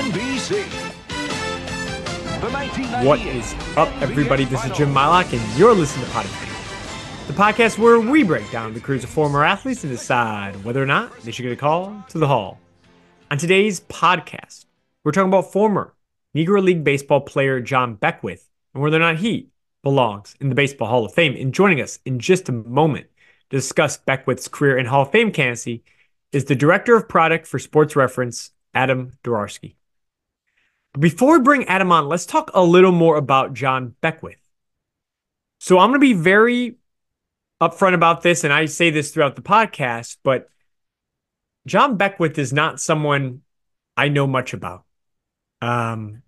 NBC. What is up, everybody? This is Jim Mylock, and you're listening to Potty the podcast where we break down the careers of former athletes and decide whether or not they should get a call to the hall. On today's podcast, we're talking about former Negro League baseball player John Beckwith and whether or not he belongs in the Baseball Hall of Fame. And joining us in just a moment to discuss Beckwith's career and Hall of Fame candidacy is the Director of Product for Sports Reference, Adam Darowski. Before we bring Adam on, let's talk a little more about John Beckwith. So I'm going to be very upfront about this, and I say this throughout the podcast, but John Beckwith is not someone I know much about. Um,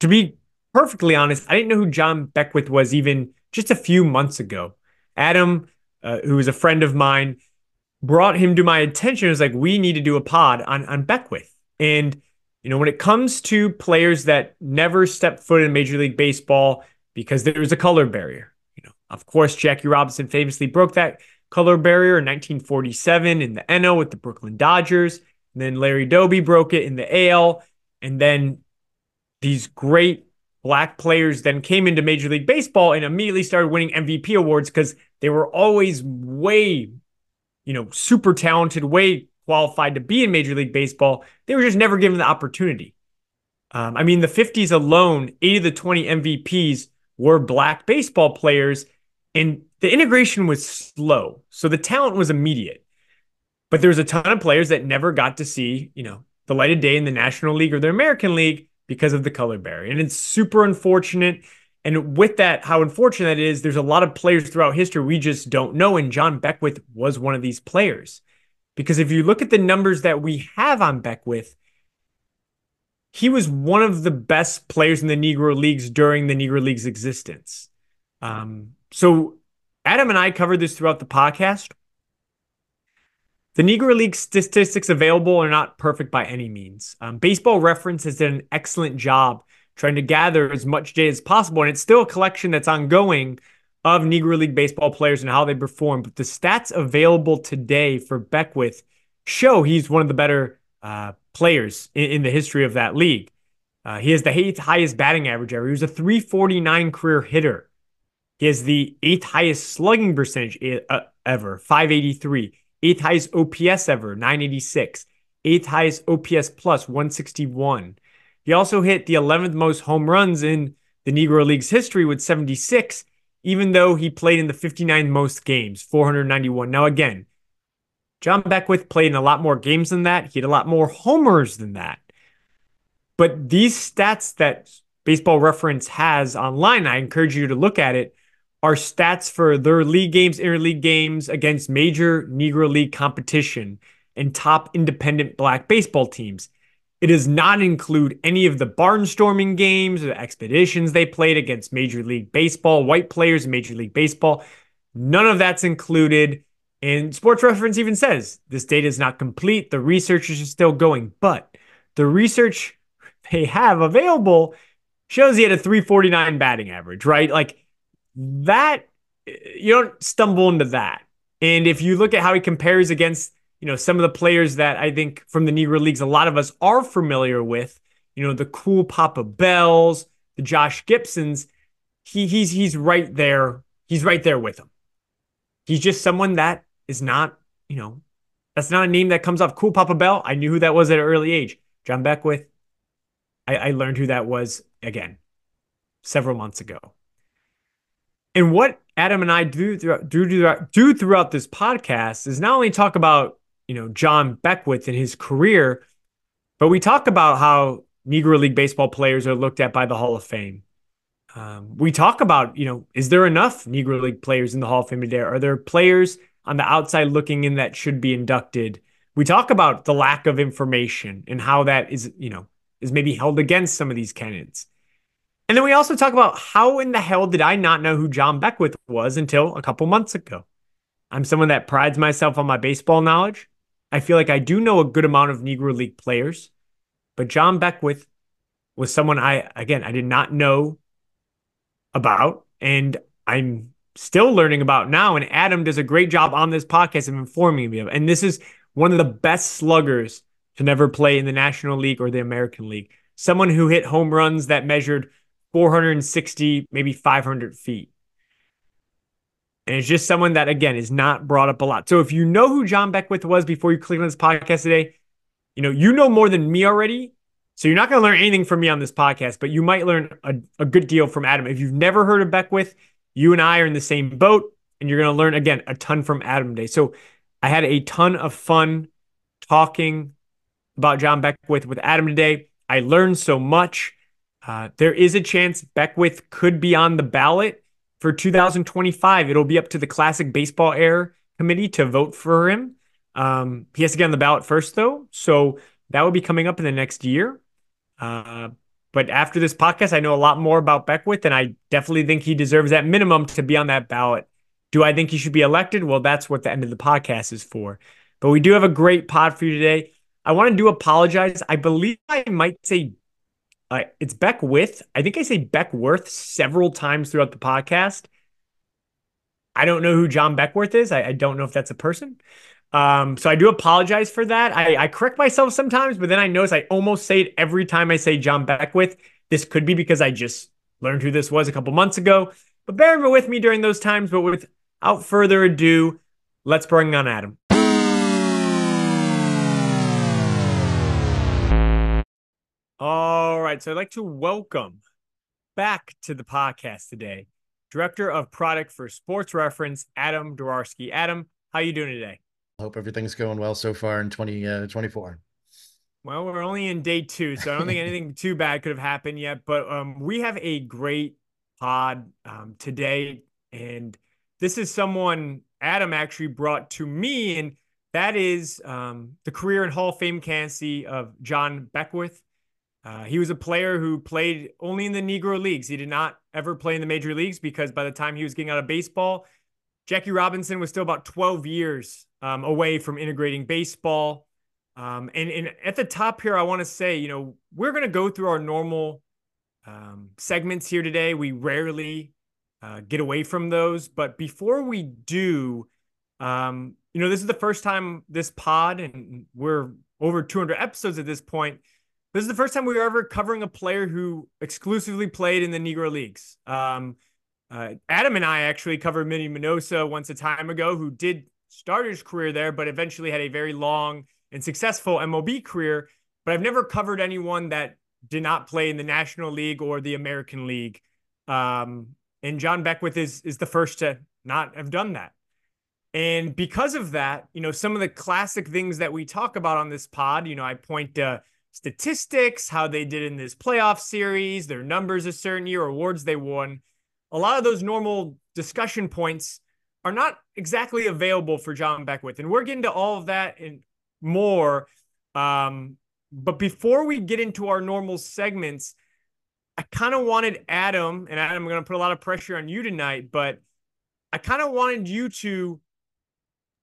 to be perfectly honest, I didn't know who John Beckwith was even just a few months ago. Adam, uh, who is a friend of mine, brought him to my attention. It was like, we need to do a pod on, on Beckwith. And, you know, when it comes to players that never stepped foot in Major League Baseball because there was a color barrier, you know, of course, Jackie Robinson famously broke that color barrier in 1947 in the NL with the Brooklyn Dodgers. And then Larry Doby broke it in the AL. And then these great black players then came into Major League Baseball and immediately started winning MVP awards because they were always way you know, super talented, way qualified to be in Major League Baseball. They were just never given the opportunity. Um, I mean, the 50s alone, eight of the 20 MVPs were black baseball players, and the integration was slow. So the talent was immediate. But there was a ton of players that never got to see, you know, the light of day in the National League or the American League because of the color barrier. And it's super unfortunate. And with that, how unfortunate it is, there's a lot of players throughout history we just don't know. And John Beckwith was one of these players. Because if you look at the numbers that we have on Beckwith, he was one of the best players in the Negro Leagues during the Negro League's existence. Um, so Adam and I covered this throughout the podcast. The Negro League statistics available are not perfect by any means. Um, Baseball Reference has done an excellent job trying to gather as much data as possible. And it's still a collection that's ongoing of Negro League baseball players and how they perform. But the stats available today for Beckwith show he's one of the better uh, players in, in, the history of that league. Uh, he has the eighth highest batting average ever. He was a 349 career hitter. He has the eighth highest slugging percentage uh, ever, 583. Eighth highest OPS ever, 986. Eighth highest OPS plus, 161. He also hit the 11th most home runs in the Negro League's history with 76, even though he played in the 59 most games, 491. Now, again, John Beckwith played in a lot more games than that. He had a lot more homers than that. But these stats that Baseball Reference has online, I encourage you to look at it, are stats for their league games, interleague games against major Negro League competition and top independent black baseball teams. It does not include any of the barnstorming games or the expeditions they played against Major League Baseball, white players in Major League Baseball. None of that's included. And Sports Reference even says this data is not complete. The research is still going, but the research they have available shows he had a 349 batting average, right? Like that, you don't stumble into that. And if you look at how he compares against you know, some of the players that I think from the Negro Leagues, a lot of us are familiar with, you know, the cool Papa Bells, the Josh Gibsons, he he's he's right there. He's right there with them. He's just someone that is not, you know, that's not a name that comes off. Cool Papa Bell. I knew who that was at an early age. John Beckwith. I, I learned who that was again several months ago. And what Adam and I do do, do, do throughout this podcast is not only talk about you know, John Beckwith in his career. But we talk about how Negro League baseball players are looked at by the Hall of Fame. Um, we talk about, you know, is there enough Negro League players in the Hall of Fame today? Are there players on the outside looking in that should be inducted? We talk about the lack of information and how that is, you know, is maybe held against some of these candidates. And then we also talk about how in the hell did I not know who John Beckwith was until a couple months ago? I'm someone that prides myself on my baseball knowledge. I feel like I do know a good amount of Negro League players, but John Beckwith was someone I, again, I did not know about. And I'm still learning about now. And Adam does a great job on this podcast of informing me of. And this is one of the best sluggers to never play in the National League or the American League. Someone who hit home runs that measured 460, maybe 500 feet. And it's just someone that, again, is not brought up a lot. So if you know who John Beckwith was before you clicked on this podcast today, you know, you know more than me already. So you're not going to learn anything from me on this podcast, but you might learn a, a good deal from Adam. If you've never heard of Beckwith, you and I are in the same boat, and you're going to learn, again, a ton from Adam today. So I had a ton of fun talking about John Beckwith with Adam today. I learned so much. Uh, there is a chance Beckwith could be on the ballot for 2025. It'll be up to the Classic Baseball Era Committee to vote for him. Um, he has to get on the ballot first, though. So that will be coming up in the next year. Uh, but after this podcast, I know a lot more about Beckwith, and I definitely think he deserves that minimum to be on that ballot. Do I think he should be elected? Well, that's what the end of the podcast is for. But we do have a great pod for you today. I want to do apologize. I believe I might say it's Beckwith. I think I say Beckworth several times throughout the podcast. I don't know who John Beckworth is. I, I don't know if that's a person. Um, so I do apologize for that. I, I correct myself sometimes, but then I notice I almost say it every time I say John Beckwith. This could be because I just learned who this was a couple months ago. But bear with me during those times. But without further ado, let's bring on Adam. All right. So I'd like to welcome back to the podcast today, Director of Product for Sports Reference, Adam Darowski. Adam, how you doing today? Hope everything's going well so far in 2024. Uh, well, we're only in day two, so I don't think anything too bad could have happened yet. But um, we have a great pod um, today, and this is someone Adam actually brought to me, and that is um, the career and Hall of Fame candidacy of John Beckwith. Uh, he was a player who played only in the Negro Leagues. He did not ever play in the major leagues because by the time he was getting out of baseball, Jackie Robinson was still about 12 years um, away from integrating baseball. Um, and, and at the top here, I want to say, you know, we're going to go through our normal um, segments here today. We rarely uh, get away from those. But before we do, um, you know, this is the first time this pod, and we're over 200 episodes at this point this is the first time we were ever covering a player who exclusively played in the Negro Leagues. Um, uh, Adam and I actually covered Minnie Minoso once a time ago, who did start his career there, but eventually had a very long and successful MLB career. But I've never covered anyone that did not play in the National League or the American League. Um, and John Beckwith is is the first to not have done that. And because of that, you know, some of the classic things that we talk about on this pod, you know, I point to statistics, how they did in this playoff series, their numbers a certain year, awards they won. A lot of those normal discussion points are not exactly available for John Beckwith. And we're getting to all of that and more. Um, but before we get into our normal segments, I kind of wanted Adam, and Adam, I'm going to put a lot of pressure on you tonight, but I kind of wanted you to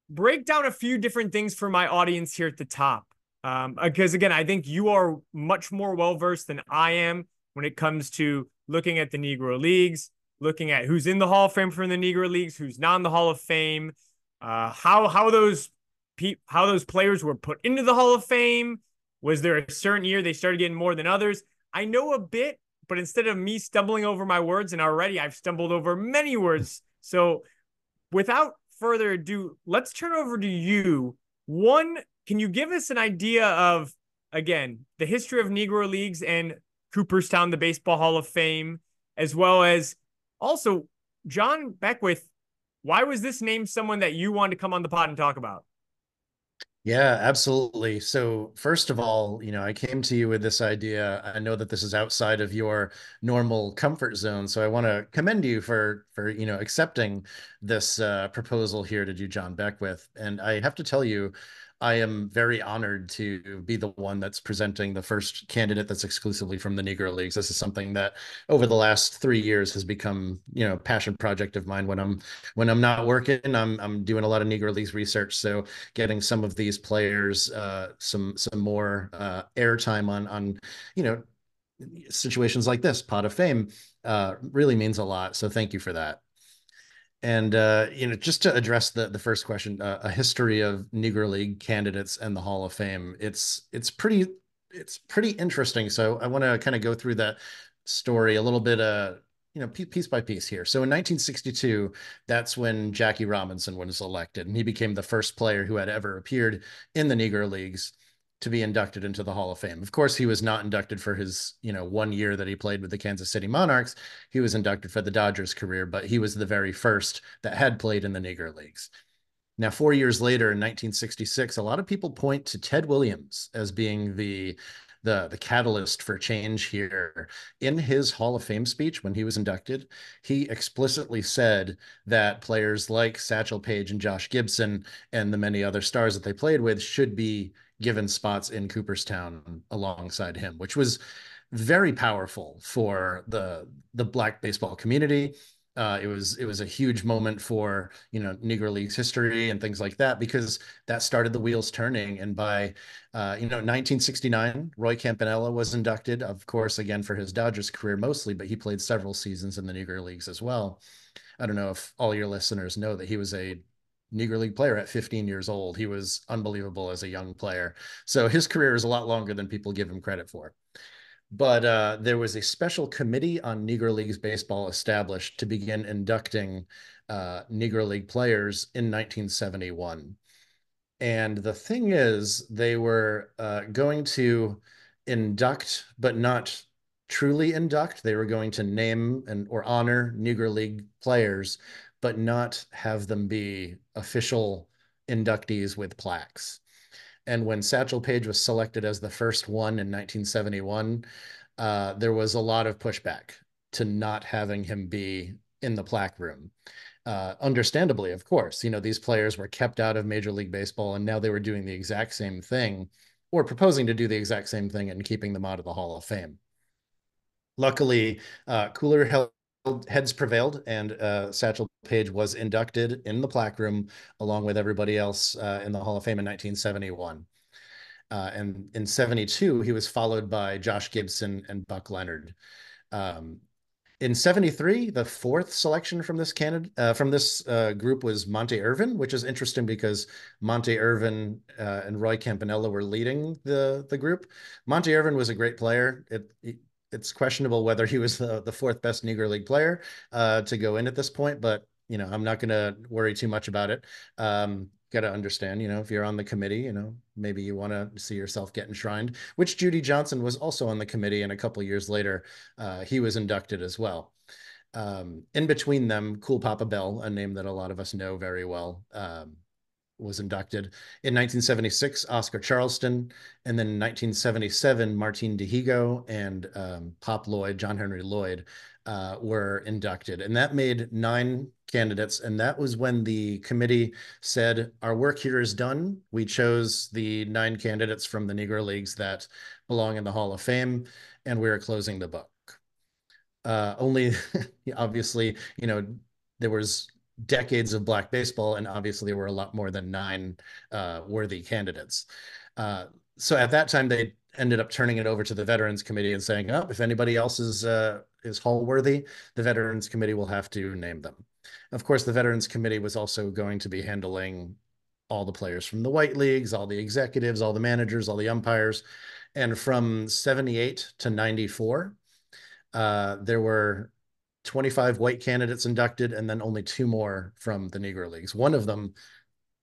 break down a few different things for my audience here at the top. Um, because again, I think you are much more well versed than I am when it comes to looking at the Negro Leagues, looking at who's in the Hall of Fame from the Negro Leagues, who's not in the Hall of Fame, uh, how how those pe- how those players were put into the Hall of Fame. Was there a certain year they started getting more than others? I know a bit, but instead of me stumbling over my words, and already I've stumbled over many words. So, without further ado, let's turn over to you. One can you give us an idea of again the history of Negro leagues and Cooperstown, the Baseball Hall of Fame, as well as also John Beckwith? Why was this name someone that you wanted to come on the pod and talk about? Yeah, absolutely. So, first of all, you know, I came to you with this idea. I know that this is outside of your normal comfort zone, so I want to commend you for for you know accepting this uh, proposal here to do John Beckwith. And I have to tell you, I am very honored to be the one that's presenting the first candidate that's exclusively from the Negro Leagues. This is something that over the last three years has become, you know, a passion project of mine. When I'm when I'm not working, I'm I'm doing a lot of Negro Leagues research. So getting some of these players uh, some some more uh, airtime on on you know situations like this, Pod of Fame, uh, really means a lot. So thank you for that. And uh, you know, just to address the the first question, uh, a history of Negro League candidates and the Hall of Fame. It's it's pretty it's pretty interesting. So I want to kind of go through that story a little bit. Uh, you know, piece by piece here. So in 1962, that's when Jackie Robinson was elected, and he became the first player who had ever appeared in the Negro Leagues to be inducted into the Hall of Fame. Of course, he was not inducted for his, you know, one year that he played with the Kansas City Monarchs. He was inducted for the Dodgers career, but he was the very first that had played in the Negro Leagues. Now, four years later in 1966, a lot of people point to Ted Williams as being the the the catalyst for change here. In his Hall of Fame speech when he was inducted, he explicitly said that players like Satchel Paige and Josh Gibson and the many other stars that they played with should be given spots in Cooperstown alongside him, which was very powerful for the the black baseball community. Uh, it was it was a huge moment for you know Negro Leagues history and things like that because that started the wheels turning. And by uh, you know 1969, Roy Campanella was inducted, of course, again for his Dodgers career mostly, but he played several seasons in the Negro Leagues as well. I don't know if all your listeners know that he was a Negro League player at 15 years old. He was unbelievable as a young player. So his career is a lot longer than people give him credit for. But uh, there was a special committee on Negro Leagues baseball established to begin inducting uh, Negro League players in 1971. And the thing is, they were uh, going to induct, but not truly induct. They were going to name and or honor Negro League players but not have them be official inductees with plaques. And when Satchel Paige was selected as the first one in 1971, uh, there was a lot of pushback to not having him be in the plaque room. Uh, understandably, of course, you know, these players were kept out of Major League Baseball and now they were doing the exact same thing or proposing to do the exact same thing and keeping them out of the Hall of Fame. Luckily, uh, Cooler held heads prevailed, and uh, Satchel Paige was inducted in the plaque room along with everybody else uh, in the Hall of Fame in 1971. Uh, and in 72, he was followed by Josh Gibson and Buck Leonard. Um, in 73, the fourth selection from this candidate uh, from this uh, group was Monte Irvin, which is interesting because Monte Irvin uh, and Roy Campanella were leading the the group. Monte Irvin was a great player. It, it it's questionable whether he was the, the fourth best Negro League player uh, to go in at this point, but you know, I'm not going to worry too much about it. Um, got to understand, you know, if you're on the committee, you know, maybe you want to see yourself get enshrined, which Judy Johnson was also on the committee. And a couple years later, uh, he was inducted as well. Um, in between them, Cool Papa Bell, a name that a lot of us know very well, um, was inducted. In 1976, Oscar Charleston, and then in 1977, Martin Dihigo and um, Pop Lloyd, John Henry Lloyd, uh, were inducted. And that made nine candidates. And that was when the committee said, Our work here is done. We chose the nine candidates from the Negro Leagues that belong in the Hall of Fame, and we are closing the book. Uh, only, obviously, you know, there was decades of black baseball, and obviously there were a lot more than nine uh, worthy candidates. Uh, so at that time, they ended up turning it over to the Veterans Committee and saying, "Oh, if anybody else is uh, is hall worthy, the Veterans Committee will have to name them." Of course, the Veterans Committee was also going to be handling all the players from the white leagues, all the executives, all the managers, all the umpires, and from '78 to '94, uh, there were 25 white candidates inducted, and then only two more from the Negro Leagues. One of them,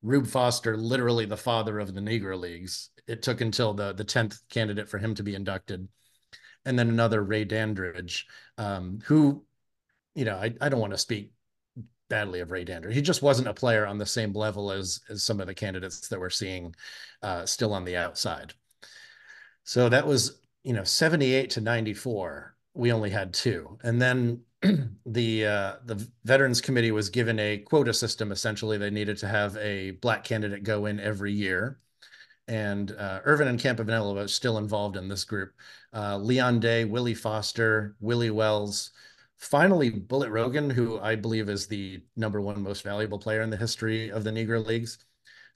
Rube Foster, literally the father of the Negro Leagues. It took until the the 10th candidate for him to be inducted. And then another, Ray Dandridge, um, who, you know, I, I don't want to speak badly of Ray Dandridge. He just wasn't a player on the same level as, as some of the candidates that we're seeing uh, still on the outside. So that was, you know, 78 to 94 we only had two. And then the uh, the Veterans Committee was given a quota system. Essentially, they needed to have a black candidate go in every year. And uh, Irvin and Campanella was still involved in this group. Uh, Leon Day, Willie Foster, Willie Wells, finally Bullet Rogan, who I believe is the number one most valuable player in the history of the Negro Leagues.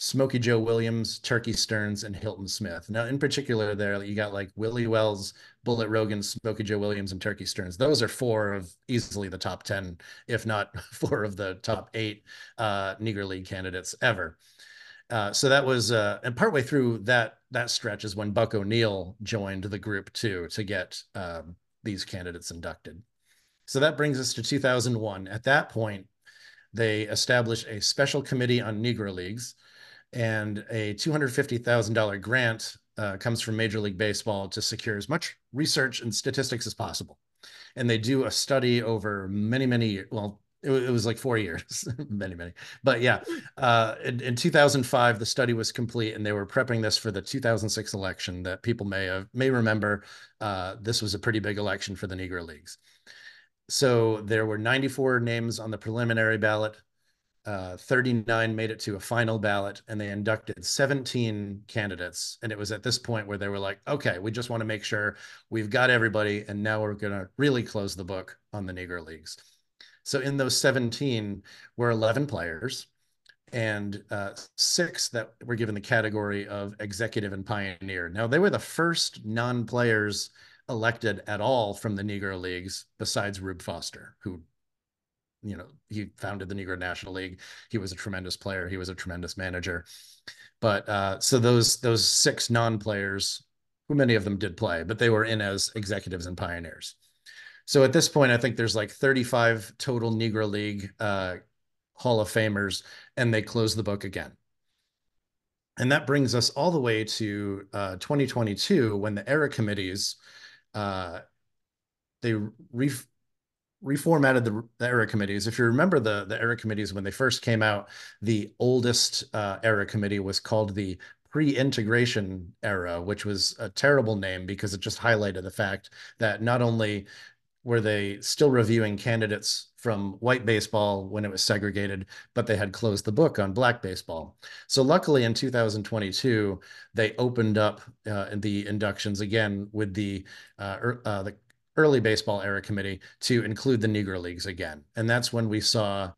Smokey Joe Williams, Turkey Stearnes, and Hilton Smith. Now, in particular, there you got like Willie Wells, Bullet Rogan, Smokey Joe Williams, and Turkey Stearnes. Those are four of easily the top 10, if not four of the top eight uh, Negro League candidates ever. Uh, so that was, uh, and partway through that that stretch is when Buck O'Neil joined the group too to get um, these candidates inducted. So that brings us to 2001. At that point, they established a special committee on Negro Leagues, and a $250,000 grant uh, comes from Major League Baseball to secure as much research and statistics as possible. And they do a study over many, many, years. well, it, it was like four years, many, many. But yeah, uh, in, in 2005, the study was complete, and they were prepping this for the 2006 election that people may have, may remember. Uh, this was a pretty big election for the Negro Leagues. So there were 94 names on the preliminary ballot. Uh, 39 made it to a final ballot and they inducted 17 candidates. And it was at this point where they were like, okay, we just want to make sure we've got everybody. And now we're going to really close the book on the Negro Leagues. So in those 17 were 11 players and uh, six that were given the category of executive and pioneer. Now, they were the first non players elected at all from the Negro Leagues besides Rube Foster, who, you know, he founded the Negro National League. He was a tremendous player. He was a tremendous manager. But uh, so those those six non-players, who many of them did play, but they were in as executives and pioneers. So at this point, I think there's like 35 total Negro League uh, Hall of Famers, and they close the book again. And that brings us all the way to uh, 2022 when the era committees uh, they re reformatted the, the, era committees. If you remember the the era committees when they first came out, the oldest uh, era committee was called the pre-integration era, which was a terrible name because it just highlighted the fact that not only were they still reviewing candidates from white baseball when it was segregated, but they had closed the book on black baseball. So luckily in 2022, they opened up uh, the inductions again with the, uh, er, uh, the early baseball era committee to include the Negro Leagues again. And that's when we saw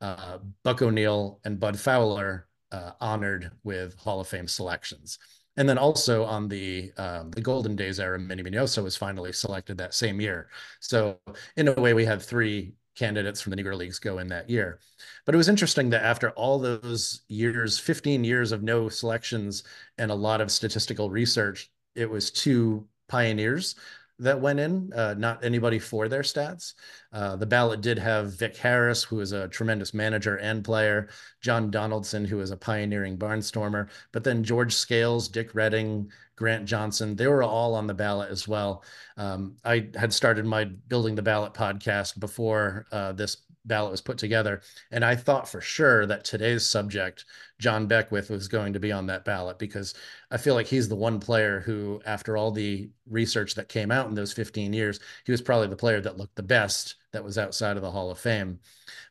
uh, Buck O'Neil and Bud Fowler uh, honored with Hall of Fame selections. And then also on the um, the Golden Days era, Minnie Minoso was finally selected that same year. So in a way, we had three candidates from the Negro Leagues go in that year. But it was interesting that after all those years, 15 years of no selections and a lot of statistical research, it was two pioneers that went in, uh, not anybody for their stats. Uh, the ballot did have Vic Harris, who is a tremendous manager and player, John Donaldson, who is a pioneering barnstormer, but then George Scales, Dick Redding, Grant Johnson, they were all on the ballot as well. Um, I had started my Building the Ballot podcast before uh, this ballot was put together. And I thought for sure that today's subject, John Beckwith, was going to be on that ballot because I feel like he's the one player who, after all the research that came out in those 15 years, he was probably the player that looked the best that was outside of the Hall of Fame.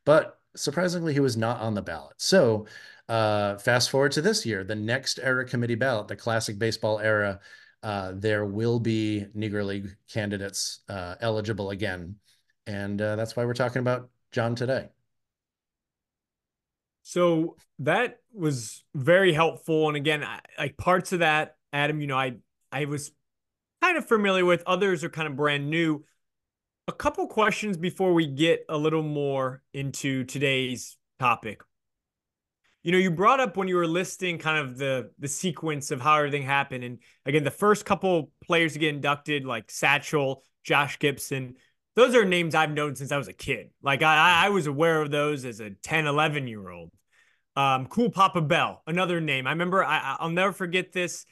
But surprisingly, he was not on the ballot. So, uh, fast forward to this year, the next era committee ballot, the classic baseball era, uh, there will be Negro League candidates uh, eligible again. And uh, that's why we're talking about John today. So that was very helpful. And again, I, like parts of that, Adam, you know, I I was kind of familiar with. Others are kind of brand new. A couple questions before we get a little more into today's topic. You know, you brought up when you were listing kind of the the sequence of how everything happened, and again, the first couple players to get inducted, like Satchel, Josh Gibson, those are names I've known since I was a kid. Like I, I was aware of those as a 10, 11 year old. Um, cool Papa Bell, another name. I remember I, I'll never forget this.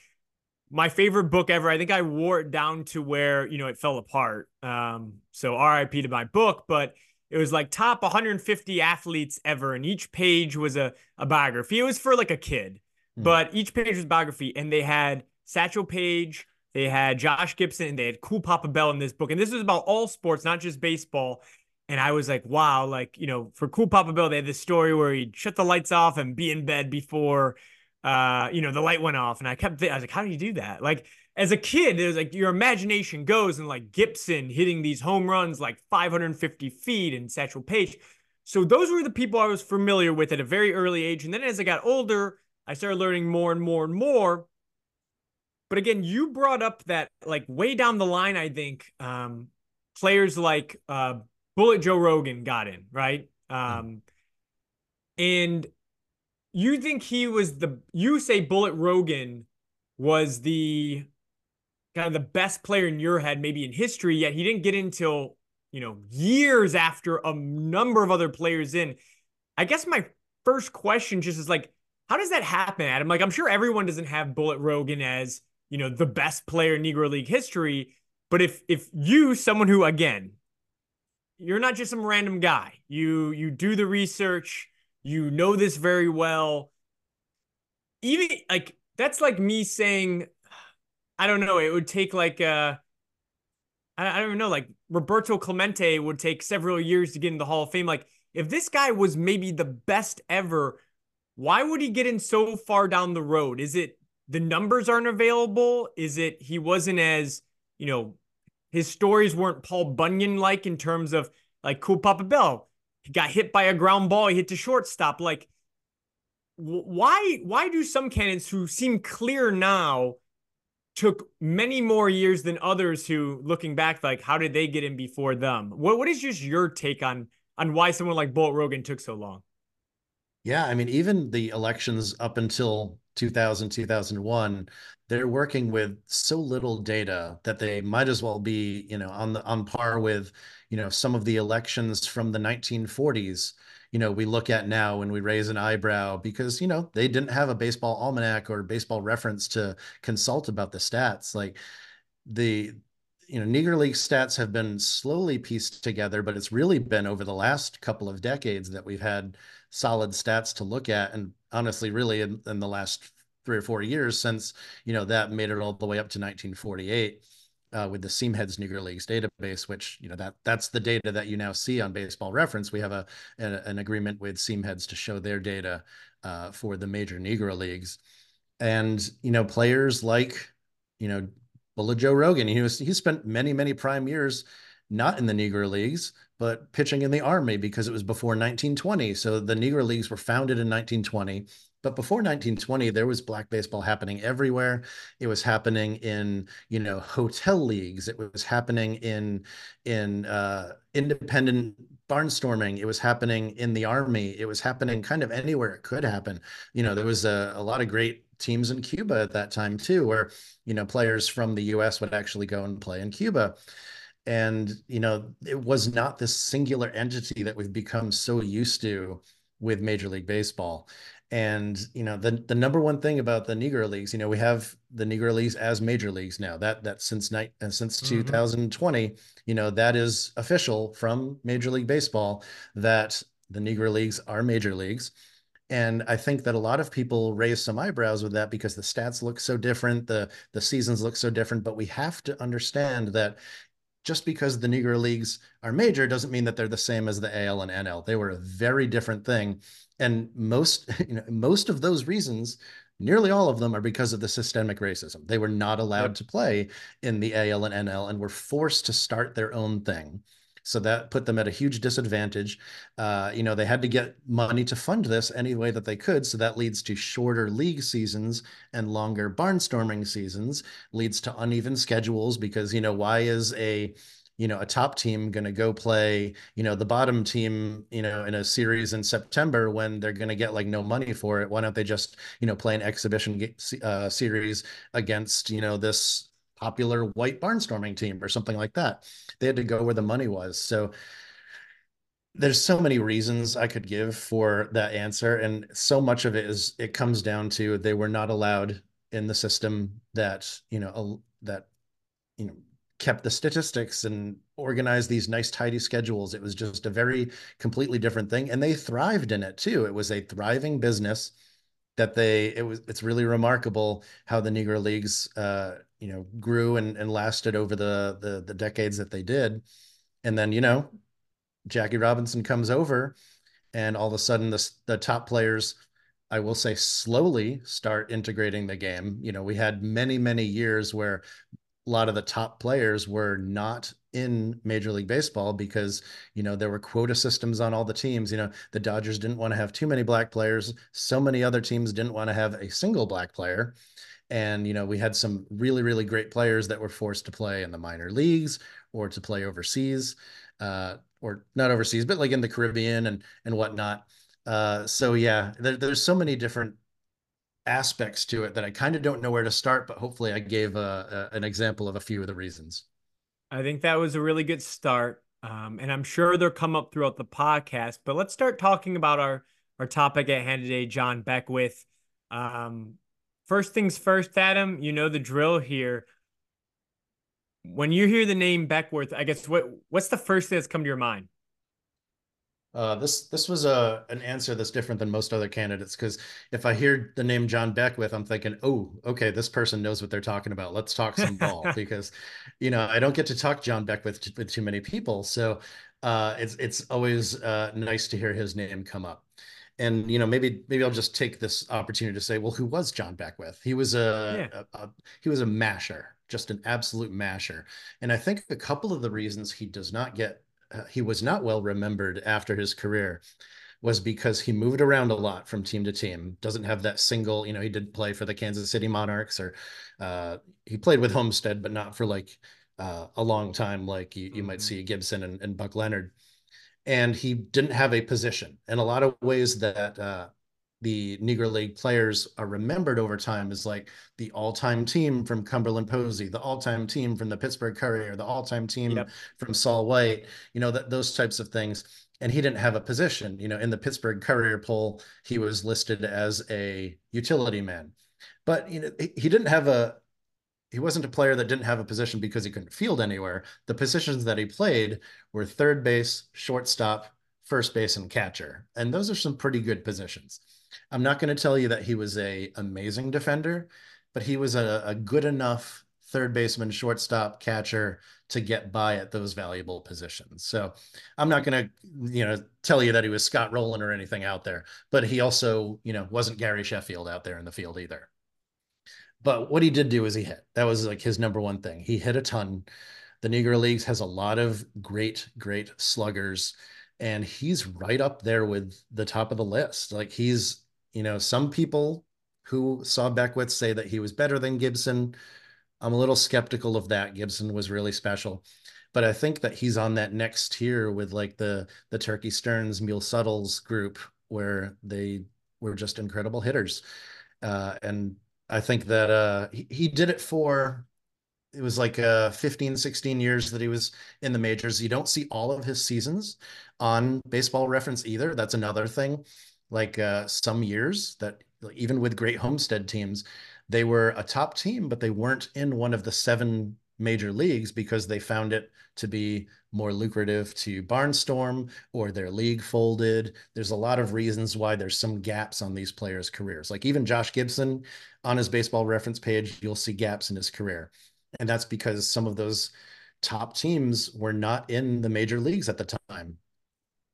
My favorite book ever. I think I wore it down to where, you know, it fell apart. Um, so RIP to my book, but it was like top 150 athletes ever. And each page was a, a biography. It was for like a kid, mm. but each page was biography. And they had Satchel Paige, they had Josh Gibson and they had Cool Papa Bell in this book. And this was about all sports, not just baseball. And I was like, wow, like, you know, for Cool Papa Bell, they had this story where he'd shut the lights off and be in bed before, uh, you know, the light went off. And I kept, I was like, how do you do that? Like, as a kid, it was like your imagination goes and like Gibson hitting these home runs like 550 feet and Satchel Paige. So those were the people I was familiar with at a very early age. And then as I got older, I started learning more and more and more. But again, you brought up that like way down the line, I think um, players like uh, Bullet Joe Rogan got in, right? Um, and you think he was the you say Bullet Rogan was the kind of the best player in your head, maybe in history, yet he didn't get until you know years after a number of other players in. I guess my first question just is like, how does that happen, Adam? Like, I'm sure everyone doesn't have Bullet Rogan as you know the best player in Negro League history, but if if you, someone who again, you're not just some random guy, you you do the research, you know this very well. Even like that's like me saying, I don't know, it would take like uh I, I don't know, like Roberto Clemente would take several years to get in the Hall of Fame. Like if this guy was maybe the best ever, why would he get in so far down the road? Is it the numbers aren't available? Is it he wasn't as, you know, his stories weren't Paul Bunyan like in terms of like Cool Papa Bell? He got hit by a ground ball, he hit the shortstop. Like, why why do some candidates who seem clear now took many more years than others who looking back like how did they get in before them what what is just your take on on why someone like Bullet Rogan took so long yeah i mean even the elections up until 2000 2001 they're working with so little data that they might as well be you know on the on par with you know some of the elections from the 1940s you know we look at now when we raise an eyebrow because you know they didn't have a baseball almanac or baseball reference to consult about the stats. Like the you know Negro League stats have been slowly pieced together but it's really been over the last couple of decades that we've had solid stats to look at and honestly, really in, in the last three or four years since you know that made it all the way up to 1948 uh, with the Seamheads Negro Leagues database, which you know that that's the data that you now see on Baseball Reference. We have a, a an agreement with Seamheads to show their data uh, for the major Negro leagues, and you know players like you know Bullet Joe Rogan. He was he spent many many prime years not in the Negro leagues, but pitching in the Army because it was before 1920. So the Negro Leagues were founded in 1920. But before 1920, there was black baseball happening everywhere. It was happening in, you know, hotel leagues. It was happening in in uh, independent barnstorming. It was happening in the army. It was happening kind of anywhere it could happen. You know, there was a, a lot of great teams in Cuba at that time too, where you know players from the U.S. would actually go and play in Cuba and you know it was not this singular entity that we've become so used to with major league baseball and you know the the number one thing about the negro leagues you know we have the negro leagues as major leagues now that that since night and uh, since mm-hmm. 2020 you know that is official from major league baseball that the negro leagues are major leagues and I think that a lot of people raise some eyebrows with that because the stats look so different, the the seasons look so different. But we have to understand that just because the Negro Leagues are major doesn't mean that they're the same as the AL and NL. They were a very different thing. And most, you know, most of those reasons, nearly all of them are because of the systemic racism. They were not allowed yep. to play in the AL and NL and were forced to start their own thing. So that put them at a huge disadvantage. Uh, you know, they had to get money to fund this any way that they could. So that leads to shorter league seasons and longer barnstorming seasons, leads to uneven schedules because, you know, why is a you know a top team going to go play you know the bottom team you know in a series in september when they're going to get like no money for it why don't they just you know play an exhibition uh, series against you know this popular white barnstorming team or something like that. They had to go where the money was. So there's so many reasons I could give for that answer. And so much of it is it comes down to they were not allowed in the system that, you know, that, you know, kept the statistics and organized these nice tidy schedules it was just a very completely different thing and they thrived in it too it was a thriving business that they it was it's really remarkable how the negro leagues uh you know grew and, and lasted over the, the the decades that they did and then you know jackie robinson comes over and all of a sudden the, the top players i will say slowly start integrating the game you know we had many many years where a lot of the top players were not in Major League Baseball because, you know, there were quota systems on all the teams. You know, the Dodgers didn't want to have too many black players. So many other teams didn't want to have a single black player. And, you know, we had some really, really great players that were forced to play in the minor leagues or to play overseas, uh, or not overseas, but like in the Caribbean and, and whatnot. Uh, so yeah, there, there's so many different aspects to it that I kind of don't know where to start, but hopefully I gave a, a, an example of a few of the reasons. I think that was a really good start. Um, and I'm sure they'll come up throughout the podcast, but let's start talking about our, our topic at hand today, John Beckwith. Um, first things first, Adam, you know the drill here. When you hear the name Beckworth, I guess what what's the first thing that's come to your mind? Uh, this this was a an answer that's different than most other candidates because if I hear the name John Beckwith, I'm thinking, oh, okay, this person knows what they're talking about. Let's talk some ball because, you know, I don't get to talk John Beckwith with too many people, so uh, it's it's always uh, nice to hear his name come up. And you know, maybe maybe I'll just take this opportunity to say, well, who was John Beckwith? He was a, yeah. a, a he was a masher, just an absolute masher. And I think a couple of the reasons he does not get uh, he was not well remembered after his career was because he moved around a lot from team to team. Doesn't have that single, you know, he did play for the Kansas City Monarchs or uh, he played with Homestead, but not for like uh, a long time, like you, you mm-hmm. might see Gibson and, and, Buck Leonard. And he didn't have a position. And a lot of ways that uh, the Negro League players are remembered over time is like the all-time team from Cumberland Posey, the all-time team from the Pittsburgh Courier, the all-time team yep. from Sol White, you know, that those types of things. And he didn't have a position, you know, in the Pittsburgh Courier poll, he was listed as a utility man. But you know, he didn't have a he wasn't a player that didn't have a position because he couldn't field anywhere. The positions that he played were third base, shortstop, first base, and catcher. And those are some pretty good positions. I'm not going to tell you that he was a amazing defender, but he was a, a good enough third baseman, shortstop, catcher to get by at those valuable positions. So I'm not going to, you know, tell you that he was Scott Rolen or anything out there, but he also, you know, wasn't Gary Sheffield out there in the field either. But what he did do is he hit. That was like his number one thing. He hit a ton. The Negro Leagues has a lot of great, great sluggers, and he's right up there with the top of the list. Like he's you know, some people who saw Beckwith say that he was better than Gibson. I'm a little skeptical of that. Gibson was really special, but I think that he's on that next tier with like the the Turkey Stearnes, Mule Suttles group, where they were just incredible hitters. Uh, and I think that uh, he, he did it for it was like uh 15 16 years that he was in the majors you don't see all of his seasons on baseball reference either that's another thing like uh, some years that even with great homestead teams, they were a top team, but they weren't in one of the seven major leagues because they found it to be more lucrative to barnstorm or their league folded. There's a lot of reasons why there's some gaps on these players' careers. Like even Josh Gibson on his baseball reference page, you'll see gaps in his career. And that's because some of those top teams were not in the major leagues at the time.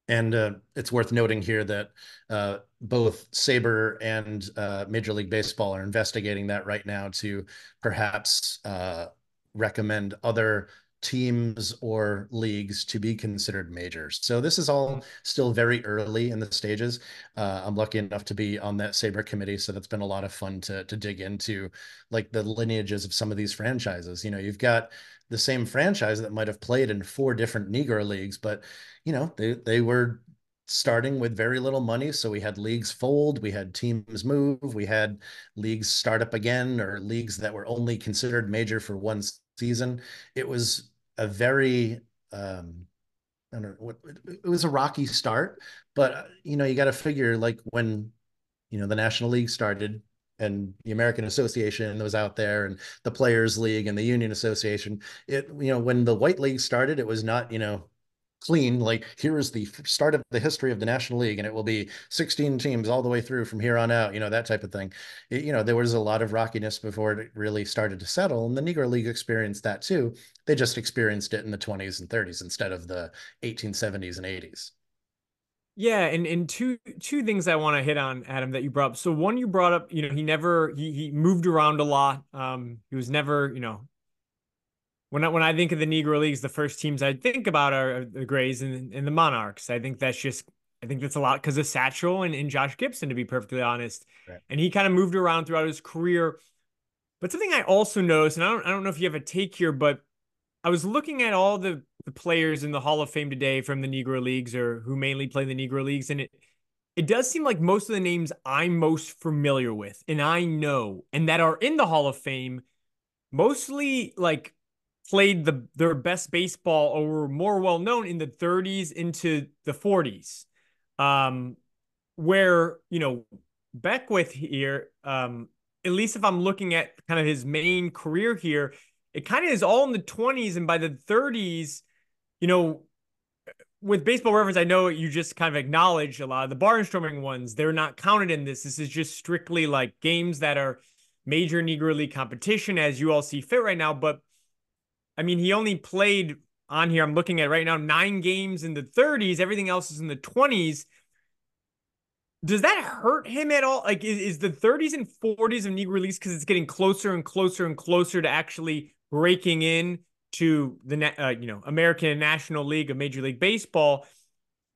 And uh, it's worth noting here that uh, both SABR and uh, Major League Baseball are investigating that right now to perhaps uh, recommend other teams or leagues to be considered majors. So this is all mm-hmm. still very early in the stages. Uh, I'm lucky enough to be on that SABR committee, so that's been a lot of fun to to dig into, like the lineages of some of these franchises. You know, you've got the same franchise that might have played in four different Negro leagues, but you know, they they were starting with very little money. So we had leagues fold, we had teams move, we had leagues start up again, or leagues that were only considered major for one season. It was a very um, I don't know what it was a rocky start, but you know, you got to figure like when you know the National League started and the American Association was out there and the Players League and the Union Association. It you know when the White League started, it was not you know clean like here is the start of the history of the national league and it will be 16 teams all the way through from here on out you know that type of thing it, you know there was a lot of rockiness before it really started to settle and the negro league experienced that too they just experienced it in the 20s and 30s instead of the 1870s and 80s yeah, and and two two things I want to hit on, Adam, that you brought up. So one, you brought up, you know, he never he he moved around a lot. Um, he was never, you know, when I, when I think of the Negro Leagues, the first teams I think about are the Grays and, and the Monarchs. I think that's just I think that's a lot because of Satchel and, and Josh Gibson, to be perfectly honest. Right. And he kind of moved around throughout his career. But something I also noticed, and I don't I don't know if you have a take here, but I was looking at all the, the players in the Hall of Fame today from the Negro Leagues or who mainly play the Negro Leagues, and it it does seem like most of the names I'm most familiar with and I know and that are in the Hall of Fame mostly like played the their best baseball or were more well known in the 30s into the 40s. Um, where you know Beckwith here, um, at least if I'm looking at kind of his main career here, it kind of is all in the 20s and by the 30s, you know, with baseball reference, I know you just kind of acknowledge a lot of the barnstorming ones. They're not counted in this. This is just strictly like games that are major Negro League competition as you all see fit right now. But I mean, he only played on here. I'm looking at right now nine games in the 30s. Everything else is in the 20s. Does that hurt him at all? Like, is, is the 30s and 40s of Negro Leagues because it's getting closer and closer and closer to actually breaking in to the uh, you know American National League of Major League Baseball?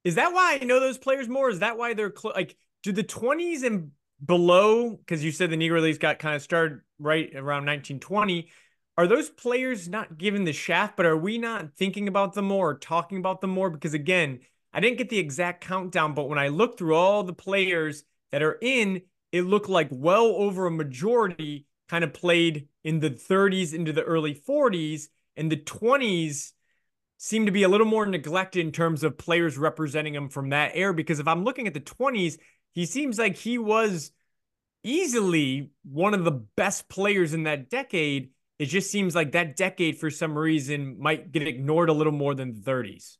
Is that why I know those players more? Is that why they're cl- like? Do the 20s and below? Because you said the Negro Leagues got kind of started right around 1920 are those players not given the shaft, but are we not thinking about them more or talking about them more? Because again, I didn't get the exact countdown, but when I looked through all the players that are in, it looked like well over a majority kind of played in the 30s into the early 40s, and the 20s seem to be a little more neglected in terms of players representing him from that era. Because if I'm looking at the 20s, he seems like he was easily one of the best players in that decade it just seems like that decade for some reason might get ignored a little more than the 30s.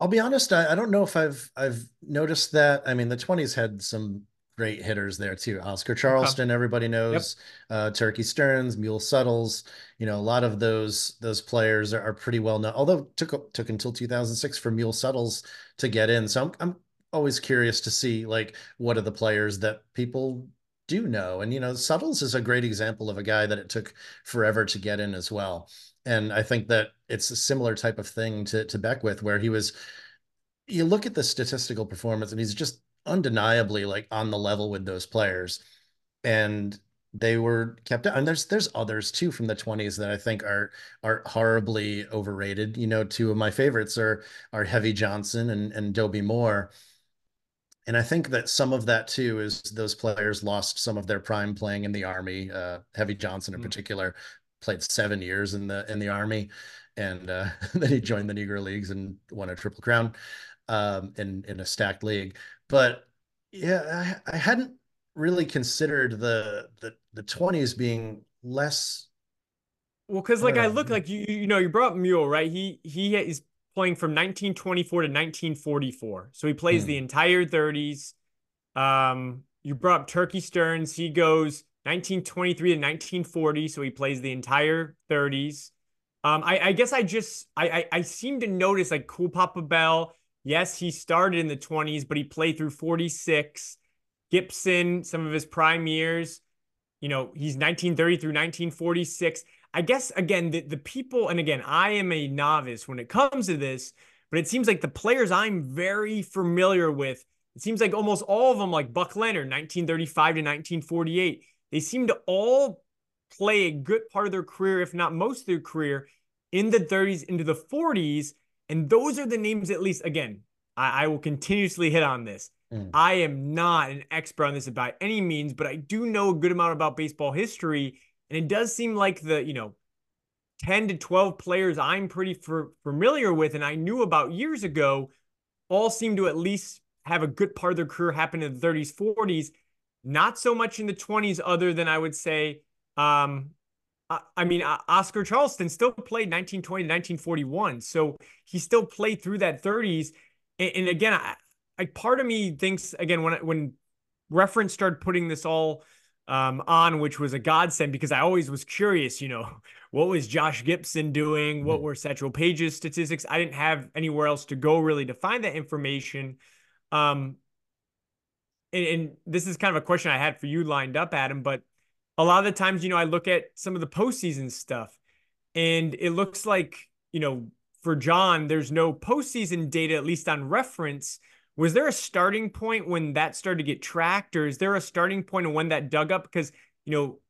I'll be honest, I, I don't know if I've I've noticed that. I mean, the 20s had some great hitters there too. Oscar Charleston, everybody knows. Yep. Uh, Turkey Stearnes, Mule Suttles. You know, a lot of those those players are, are, pretty well known. Although took took until 2006 for Mule Suttles to get in. So I'm I'm always curious to see like what are the players that people do know. And, you know, Suttles is a great example of a guy that it took forever to get in as well. And I think that it's a similar type of thing to, to Beckwith, where he was, you look at the statistical performance and he's just undeniably like on the level with those players. And they were kept out. And there's there's others too from the 20s that I think are are horribly overrated. You know, two of my favorites are are Heavy Johnson and, and Dobie Moore and I think that some of that too is those players lost some of their prime playing in the army. Uh, Heavy Johnson in mm. particular played seven years in the in the army, and uh, then he joined the Negro Leagues and won a triple crown um, in in a stacked league. But yeah, I, I hadn't really considered the the the twenties being less. Well, because like I look like you you know you brought Mule right. He he is playing from 1924 to 1944. So he plays hmm. the entire 30s. Um, you brought up Turkey Stearnes. He goes 1923 to 1940. So he plays the entire 30s. Um, I, I guess I just I, I, I seem to notice like Cool Papa Bell. Yes, he started in the 20s, but he played through 46. Gibson, some of his prime years. You know, he's 1930 through 1946. I guess again the, the people and again I am a novice when it comes to this, but it seems like the players I'm very familiar with. It seems like almost all of them, like Buck Leonard, 1935 to 1948, they seem to all play a good part of their career, if not most of their career, in the 30s into the 40s. And those are the names, at least, again, I, I will continuously hit on this. Mm. I am not an expert on this by any means, but I do know a good amount about baseball history. And it does seem like the, you know, 10 to 12 players I'm pretty for, familiar with and I knew about years ago all seem to at least have a good part of their career happen in the 30s, 40s, not so much in the 20s, other than I would say, um, I, mean, Oscar Charleston still played 1920 to 1941. So he still played through that 30s. And, and again, I, I, part of me thinks, again, when, when reference started putting this all um, on, which was a godsend because I always was curious, you know, what was Josh Gibson doing? What mm-hmm. were Satchel Paige's statistics? I didn't have anywhere else to go really to find that information. Um, and, and this is kind of a question I had for you lined up, Adam, but a lot of the times, you know, I look at some of the postseason stuff And it looks like, you know, for John, there's no postseason data, at least on reference. Was there a starting point when that started to get tracked, or is there a starting point of when that dug up? Because, you know,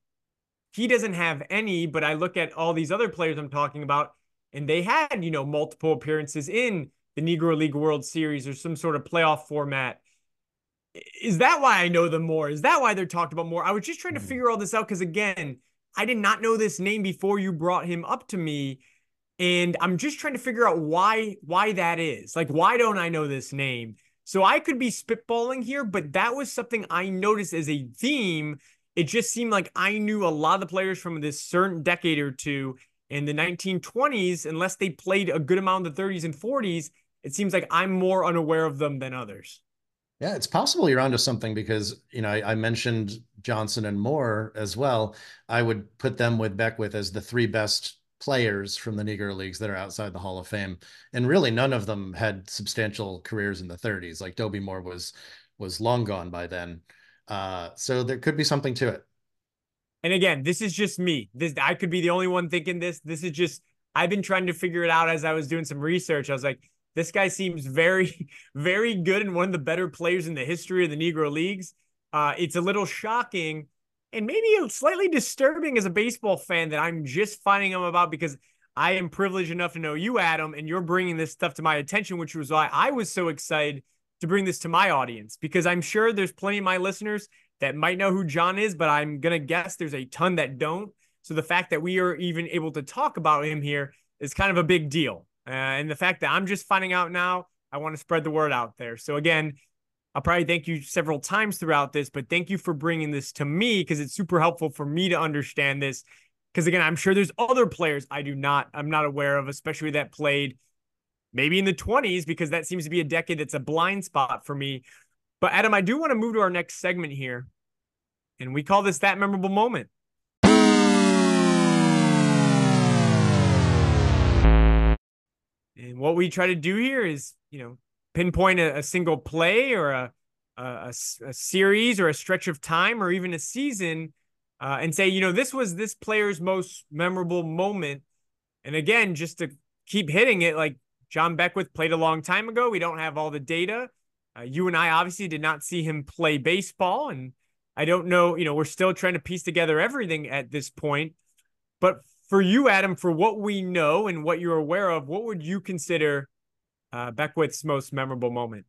he doesn't have any, but I look at all these other players I'm talking about, and they had, you know, multiple appearances in the Negro League World Series or some sort of playoff format. Is that why I know them more? Is that why they're talked about more? I was just trying to mm-hmm. figure all this out because, again, I did not know this name before you brought him up to me. And I'm just trying to figure out why why that is. Like, why don't I know this name? So I could be spitballing here, but that was something I noticed as a theme. It just seemed like I knew a lot of the players from this certain decade or two in the 1920s, unless they played a good amount in the 30s and 40s. It seems like I'm more unaware of them than others. Yeah, it's possible you're onto something because you know I, I, mentioned Johnson and Moore as well. I would put them with Beckwith as the three best players from the Negro Leagues that are outside the Hall of Fame, and really none of them had substantial careers in the 30s. Like Dobie Moore was was long gone by then, uh, so there could be something to it. And again, this is just me. This I could be the only one thinking this. This is just I've been trying to figure it out as I was doing some research. I was like, this guy seems very, very good and one of the better players in the history of the Negro Leagues. Uh, it's a little shocking and maybe slightly disturbing as a baseball fan that I'm just finding him about because I am privileged enough to know you, Adam, and you're bringing this stuff to my attention, which was why I was so excited to bring this to my audience because I'm sure there's plenty of my listeners that might know who John is, but I'm going to guess there's a ton that don't. So the fact that we are even able to talk about him here is kind of a big deal. Uh, and the fact that I'm just finding out now, I want to spread the word out there. So again, I'll probably thank you several times throughout this, but thank you for bringing this to me because it's super helpful for me to understand this. Because again, I'm sure there's other players I do not, I'm not aware of, especially that played maybe in the 20s, because that seems to be a decade that's a blind spot for me. But Adam, I do want to move to our next segment here. And we call this that memorable moment. And what we try to do here is, you know, pinpoint a, a single play or a, a, a, series or a stretch of time or even a season uh, and say, you know, this was this player's most memorable moment. And again, just to keep hitting it, like John Beckwith played a long time ago. We don't have all the data. Uh, you and I obviously did not see him play baseball. And I don't know, you know, we're still trying to piece together everything at this point. But for you, Adam, for what we know and what you're aware of, what would you consider uh, Beckwith's most memorable moment?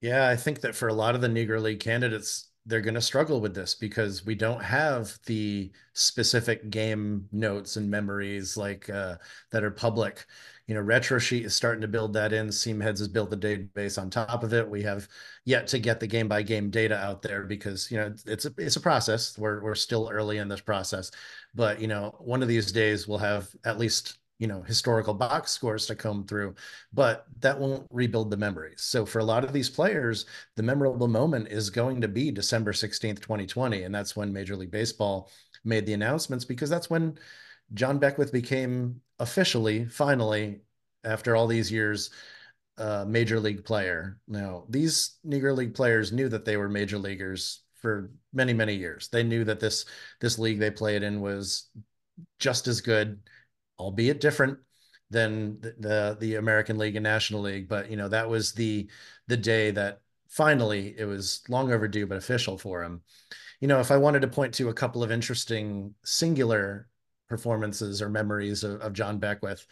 Yeah, I think that for a lot of the Negro League candidates, they're going to struggle with this because we don't have the specific game notes and memories like uh, that are public. You know, Retrosheet is starting to build that in. Seamheads has built the database on top of it. We have yet to get the game by game data out there because you know it's a it's a process. We're we're still early in this process, but you know, one of these days we'll have at least you know historical box scores to come through but that won't rebuild the memories so for a lot of these players the memorable moment is going to be december 16th 2020 and that's when major league baseball made the announcements because that's when john beckwith became officially finally after all these years a major league player. Now these negro league players knew that they were major leaguers for many many years. They knew that this this league they played in was just as good albeit different than the, the, the American League and National League. But you know that was the the day that finally it was long overdue but official for him. You know, if I wanted to point to a couple of interesting singular performances or memories of, of John Beckwith,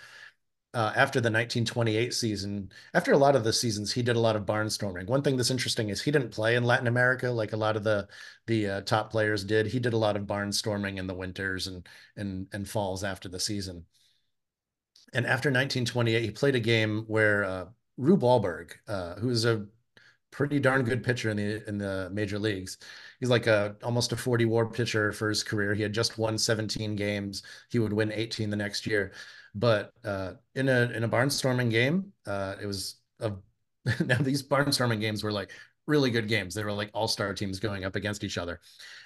uh, after the 1928 season, after a lot of the seasons, he did a lot of barnstorming. One thing that's interesting is he didn't play in Latin America like a lot of the the uh, top players did. He did a lot of barnstorming in the winters and and and falls after the season. And after 1928, he played a game where uh, Rube Walberg, uh, who's a pretty darn good pitcher in the in the major leagues. He's like a almost a 40 war pitcher for his career. He had just won 17 games. He would win 18 the next year. But uh, in a in a barnstorming game, uh, it was a now these barnstorming games were like really good games. They were like all star teams going up against each other,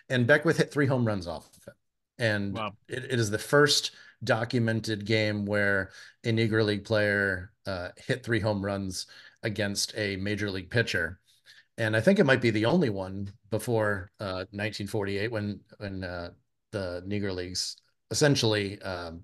and Beckwith hit three home runs off of it, and wow. it, it is the first documented game where a Negro League player uh, hit three home runs against a major league pitcher. And I think it might be the only one before uh, 1948 when when uh, the Negro Leagues essentially um,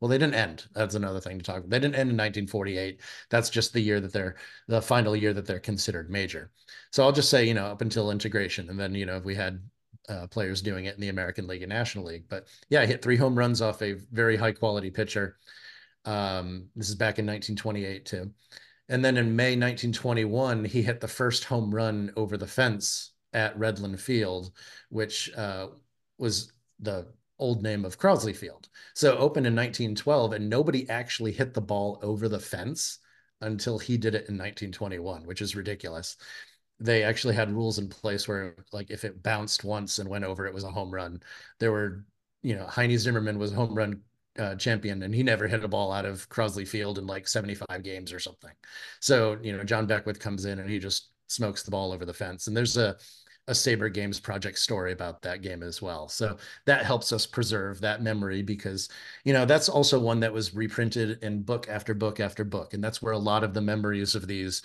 Well, they didn't end. That's another thing to talk about. They didn't end in 1948. That's just the year that they're the final year that they're considered major. So I'll just say, you know, up until integration. And then, you know, if we had uh, players doing it in the American League and National League. But yeah, I hit three home runs off a very high quality pitcher. Um, this is back in 1928 too. And then in May 1921, he hit the first home run over the fence at Redland Field, which uh, was the old name of Crosley Field. So opened in 1912, and nobody actually hit the ball over the fence until he did it in 1921, which is ridiculous. They actually had rules in place where, like, if it bounced once and went over, it was a home run. There were, you know, Heinie Zimmerman was home run uh, champion, and he never hit a ball out of Crosley Field in like 75 games or something. So, you know, John Beckwith comes in and he just smokes the ball over the fence. And there's a a SABR Games project story about that game as well. So that helps us preserve that memory because, you know, that's also one that was reprinted in book after book after book. And that's where a lot of the memories of these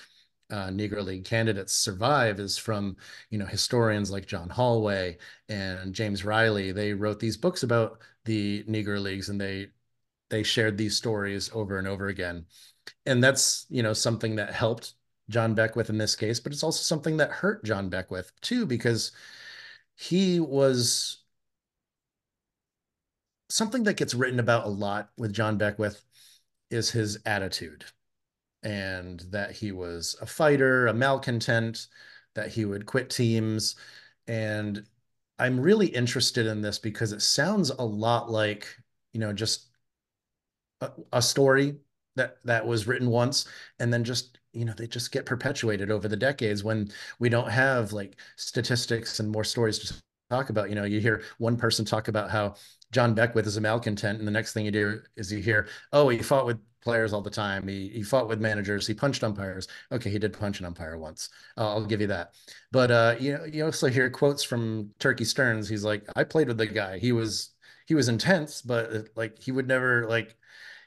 uh, Negro League candidates survive is from, you know, historians like John Holway and James Riley. They wrote these books about the Negro Leagues and they they shared these stories over and over again. And that's, you know, something that helped John Beckwith in this case, but it's also something that hurt John Beckwith too, because he was something that gets written about a lot with John Beckwith is his attitude and that he was a fighter, a malcontent, that he would quit teams. And I'm really interested in this because it sounds a lot like, you know, just a, a story that that was written once and then just you know they just get perpetuated over the decades when we don't have like statistics and more stories to talk about. You know you hear one person talk about how john beckwith is a malcontent and the next thing you do is you hear oh he fought with players all the time. He, he fought with managers. He punched umpires. Okay he did punch an umpire once. Uh, i'll give you that. But uh you know you also hear quotes from turkey stearnes. He's like i played with the guy. He was he was intense but like he would never like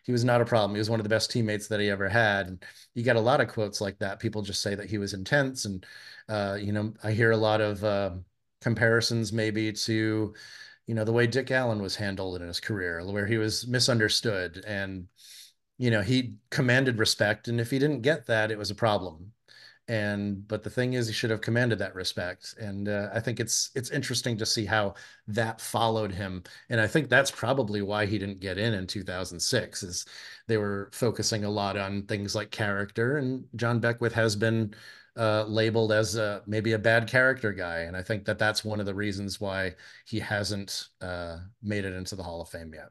he was not a problem. He was one of the best teammates that he ever had. And you get a lot of quotes like that. People just say that he was intense. And, uh, you know, I hear a lot of uh, comparisons maybe to, you know, the way Dick Allen was handled in his career, where he was misunderstood and, you know, he commanded respect. And if he didn't get that, it was a problem and but the thing is he should have commanded that respect and uh, i think it's it's interesting to see how that followed him and i think that's probably why he didn't get in in 2006 is they were focusing a lot on things like character and john beckwith has been uh, labeled as a, maybe a bad character guy and i think that that's one of the reasons why he hasn't uh, made it into the hall of fame yet.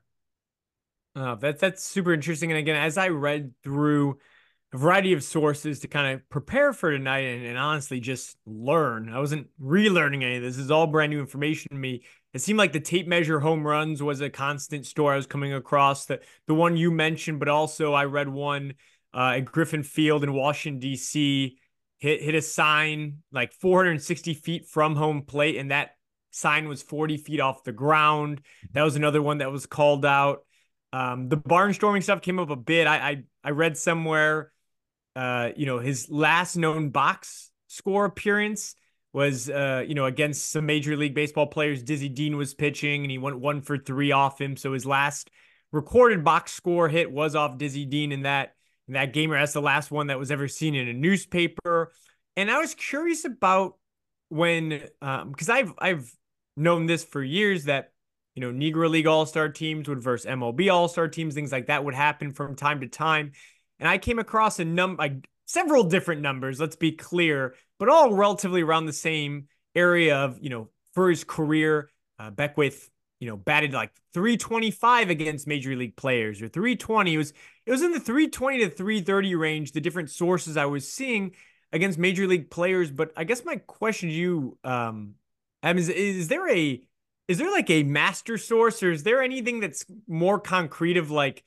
Uh, that's that's super interesting and again as i read through a variety of sources to kind of prepare for tonight and, and, honestly just learn. I wasn't relearning any of this. This is all brand new information to me. It seemed like the tape measure home runs was a constant story I was coming across. The the one you mentioned, but also I read one uh, at Griffin Field in Washington D.C. hit hit a sign like 460 feet from home plate, and that sign was 40 feet off the ground. That was another one that was called out. Um, the barnstorming stuff came up a bit. I, I I read somewhere uh, you know, his last known box score appearance was, uh, you know, against some Major League Baseball players. Dizzy Dean was pitching and he went one for three off him. So his last recorded box score hit was off Dizzy Dean in that in that game. Or that's the last one that was ever seen in a newspaper. And I was curious about when, um because um, I've I've known this for years that you know Negro League All Star teams would verse MLB All Star teams, things like that would happen from time to time and I came across a number, like several different numbers. Let's be clear, but all relatively around the same area of you know for his career. Uh, Beckwith, you know, batted like 325 against major league players or 320. It was it was in the 320 to 330 range. The different sources I was seeing against major league players. But I guess my question to you, um, is is there a is there like a master source or is there anything that's more concrete of like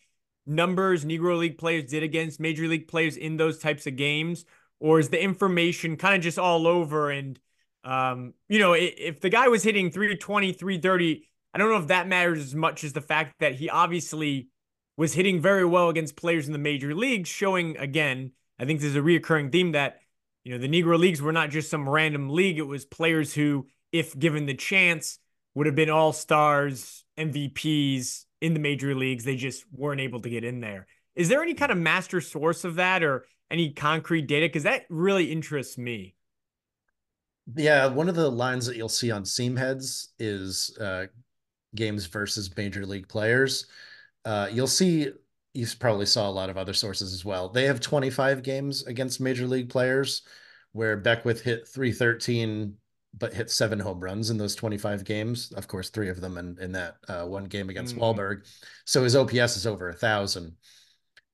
numbers Negro League players did against Major League players in those types of games? Or is the information kind of just all over? And, um, you know, if the guy was hitting 320, 330, I don't know if that matters as much as the fact that he obviously was hitting very well against players in the major leagues, showing again, I think there's a reoccurring theme that, you know, the Negro Leagues were not just some random league. It was players who, if given the chance, would have been all stars, MVPs, in the major leagues. They just weren't able to get in there. Is there any kind of master source of that or any concrete data? Because that really interests me. Yeah, one of the lines that you'll see on Seamheads is uh, games versus major league players. Uh, you'll see, you probably saw a lot of other sources as well. They have 25 games against major league players where Beckwith hit 313 but hit seven home runs in those 25 games. Of course, three of them in, in that uh, one game against mm. Walberg. So his OPS is over a thousand.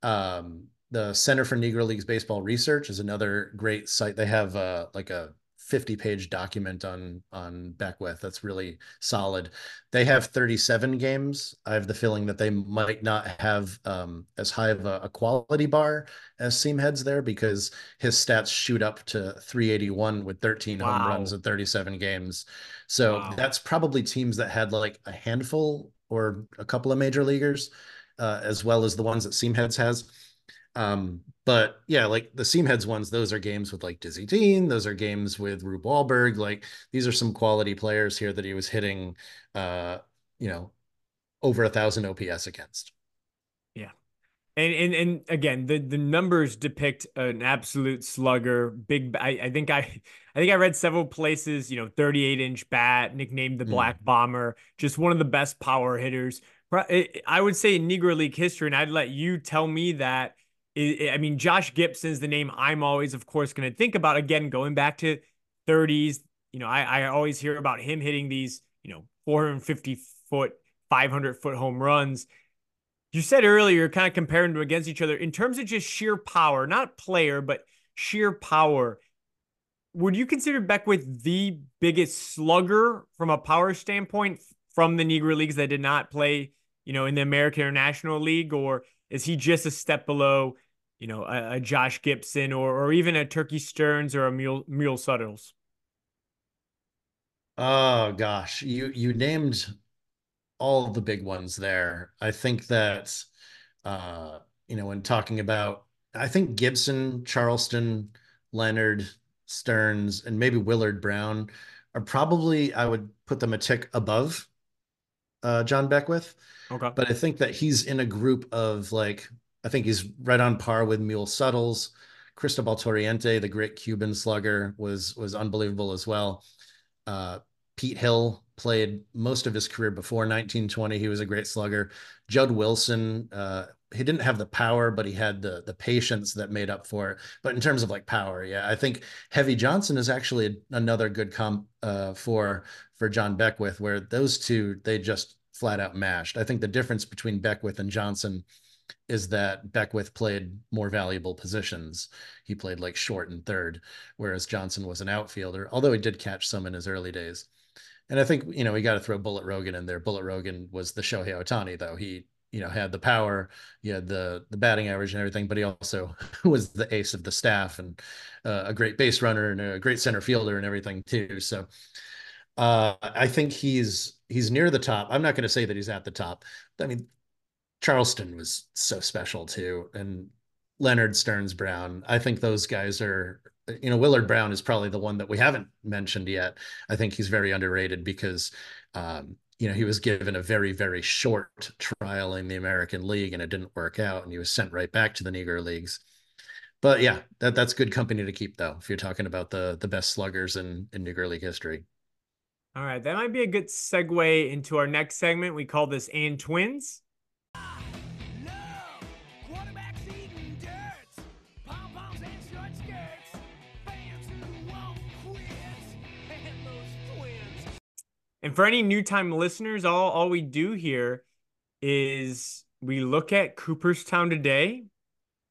Um, the Center for Negro Leagues Baseball Research is another great site. They have uh, like a 50 page document on on Beckwith that's really solid. They have 37 games. I have the feeling that they might not have um, as high of a, a, quality bar as Seamheads there because his stats shoot up to 381 with 13 wow. home runs in 37 games. So wow. that's probably teams that had like a handful or a couple of major leaguers, uh, as well as the ones that Seamheads has. Um, but yeah, like the Seamheads ones, those are games with like Dizzy Dean. Those are games with Rube Walberg. Like these are some quality players here that he was hitting, uh, you know, over a thousand OPS against. Yeah. And, and and again, the the numbers depict an absolute slugger. Big, I, I think I, I think I read several places. You know, 38 inch bat, nicknamed the Black mm. Bomber, just one of the best power hitters. I would say in Negro League history, and I'd let you tell me that I mean, Josh Gibson is the name I'm always, of course, going to think about. Again, going back to 30s, you know, I, I always hear about him hitting these, you know, 450 foot, 500 foot home runs. You said earlier, kind of comparing them against each other in terms of just sheer power, not player, but sheer power. Would you consider Beckwith the biggest slugger from a power standpoint from the Negro Leagues that did not play, you know, in the American International League, or is he just a step below, you know, a, a Josh Gibson or or even a Turkey Stearnes or a Mule Mule Suttles? Oh gosh, you you named all the big ones there. I think that uh, you know, when talking about I think Gibson, Charleston, Leonard, Stearnes, and maybe Willard Brown are probably I would put them a tick above uh, John Beckwith. Okay. But I think that he's in a group of like, I think he's right on par with Mule Suttles. Cristobal Torriente, the great Cuban slugger, was was unbelievable as well. Uh, Pete Hill played most of his career before 1920. He was a great slugger. Jud Wilson, uh, he didn't have the power, but he had the the patience that made up for it. But in terms of like power, yeah, I think Heavy Johnson is actually another good comp uh, for for John Beckwith, where those two they just flat out mashed. I think the difference between Beckwith and Johnson is that Beckwith played more valuable positions. He played like short and third, whereas Johnson was an outfielder, although he did catch some in his early days. And I think, you know, we got to throw Bullet Rogan in there. Bullet Rogan was the Shohei Ohtani, though. He, you know, had the power, he had the the batting average and everything, but he also was the ace of the staff and uh, a great base runner and a great center fielder and everything too. So uh, I think he's he's near the top. I'm not going to say that he's at the top. I mean, Charleston was so special too, and Leonard Stearnes Brown. I think those guys are. You know, Willard Brown is probably the one that we haven't mentioned yet. I think he's very underrated because, um, you know, he was given a very very short trial in the American League and it didn't work out, and he was sent right back to the Negro Leagues. But yeah, that that's good company to keep though. If you're talking about the the best sluggers in in Negro League history. All right, that might be a good segue into our next segment. We call this And Twins. And for any new time listeners, all, all we do here is we look at Cooperstown today.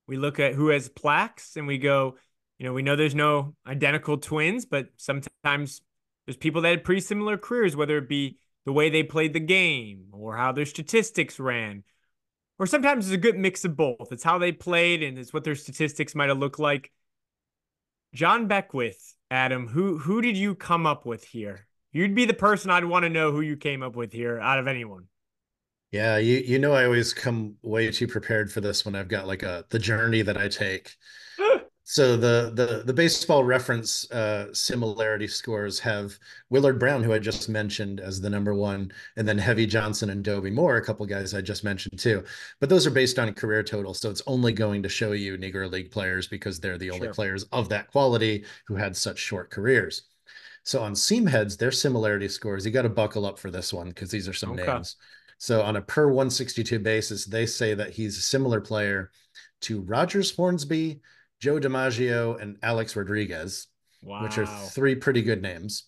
We look at who has plaques and we go, you know, we know there's no identical twins, but sometimes there's people that had pretty similar careers, whether it be the way they played the game or how their statistics ran. Or sometimes it's a good mix of both. It's how they played and it's what their statistics might have looked like. John Beckwith, Adam, who who did you come up with here? You'd be the person I'd want to know who you came up with here out of anyone. Yeah, you you know I always come way too prepared for this when I've got like a the journey that I take. So the the the baseball reference uh, similarity scores have Willard Brown, who I just mentioned as the number one, and then Heavy Johnson and Dobie Moore, a couple guys I just mentioned too. But those are based on career total, so it's only going to show you Negro League players because they're the only sure. players of that quality who had such short careers. So on Seamheads, their similarity scores, you got to buckle up for this one because these are some okay. names. So on a per 162 basis, they say that he's a similar player to Rogers Hornsby, Joe DiMaggio, and Alex Rodriguez, wow. which are three pretty good names.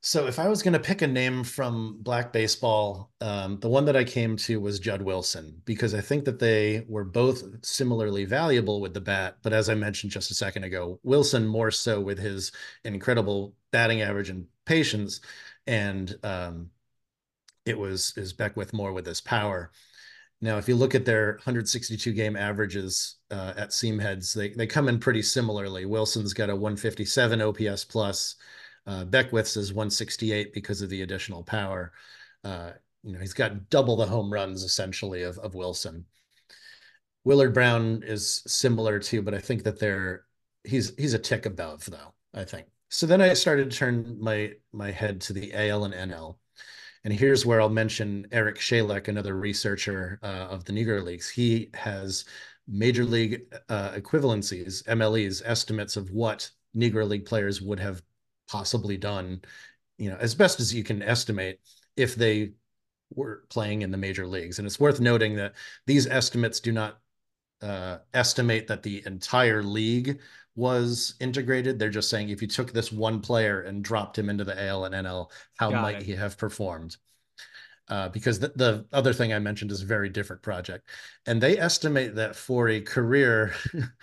So if I was going to pick a name from Black Baseball, um, the one that I came to was Jud Wilson because I think that they were both similarly valuable with the bat. But as I mentioned just a second ago, Wilson more so with his incredible batting average and patience, and um, it was is Beckwith more with his power. Now, if you look at their 162 game averages uh, at Seamheads, they, they come in pretty similarly. Wilson's got a 157 OPS plus. Uh, Beckwith's is 168 because of the additional power. Uh, you know, he's got double the home runs essentially of, of Wilson. Willard Brown is similar too, but I think that they're he's he's a tick above though. I think so. Then I started to turn my my head to the AL and NL. And here's where I'll mention Eric Chalek, another researcher uh, of the Negro Leagues. He has major league uh, equivalencies, MLEs, estimates of what Negro League players would have possibly done, you know, as best as you can estimate if they were playing in the major leagues. And it's worth noting that these estimates do not uh, estimate that the entire league was integrated. They're just saying if you took this one player and dropped him into the AL and NL, how Got might it. he have performed? Uh, because the, the other thing I mentioned is a very different project. And they estimate that for a career,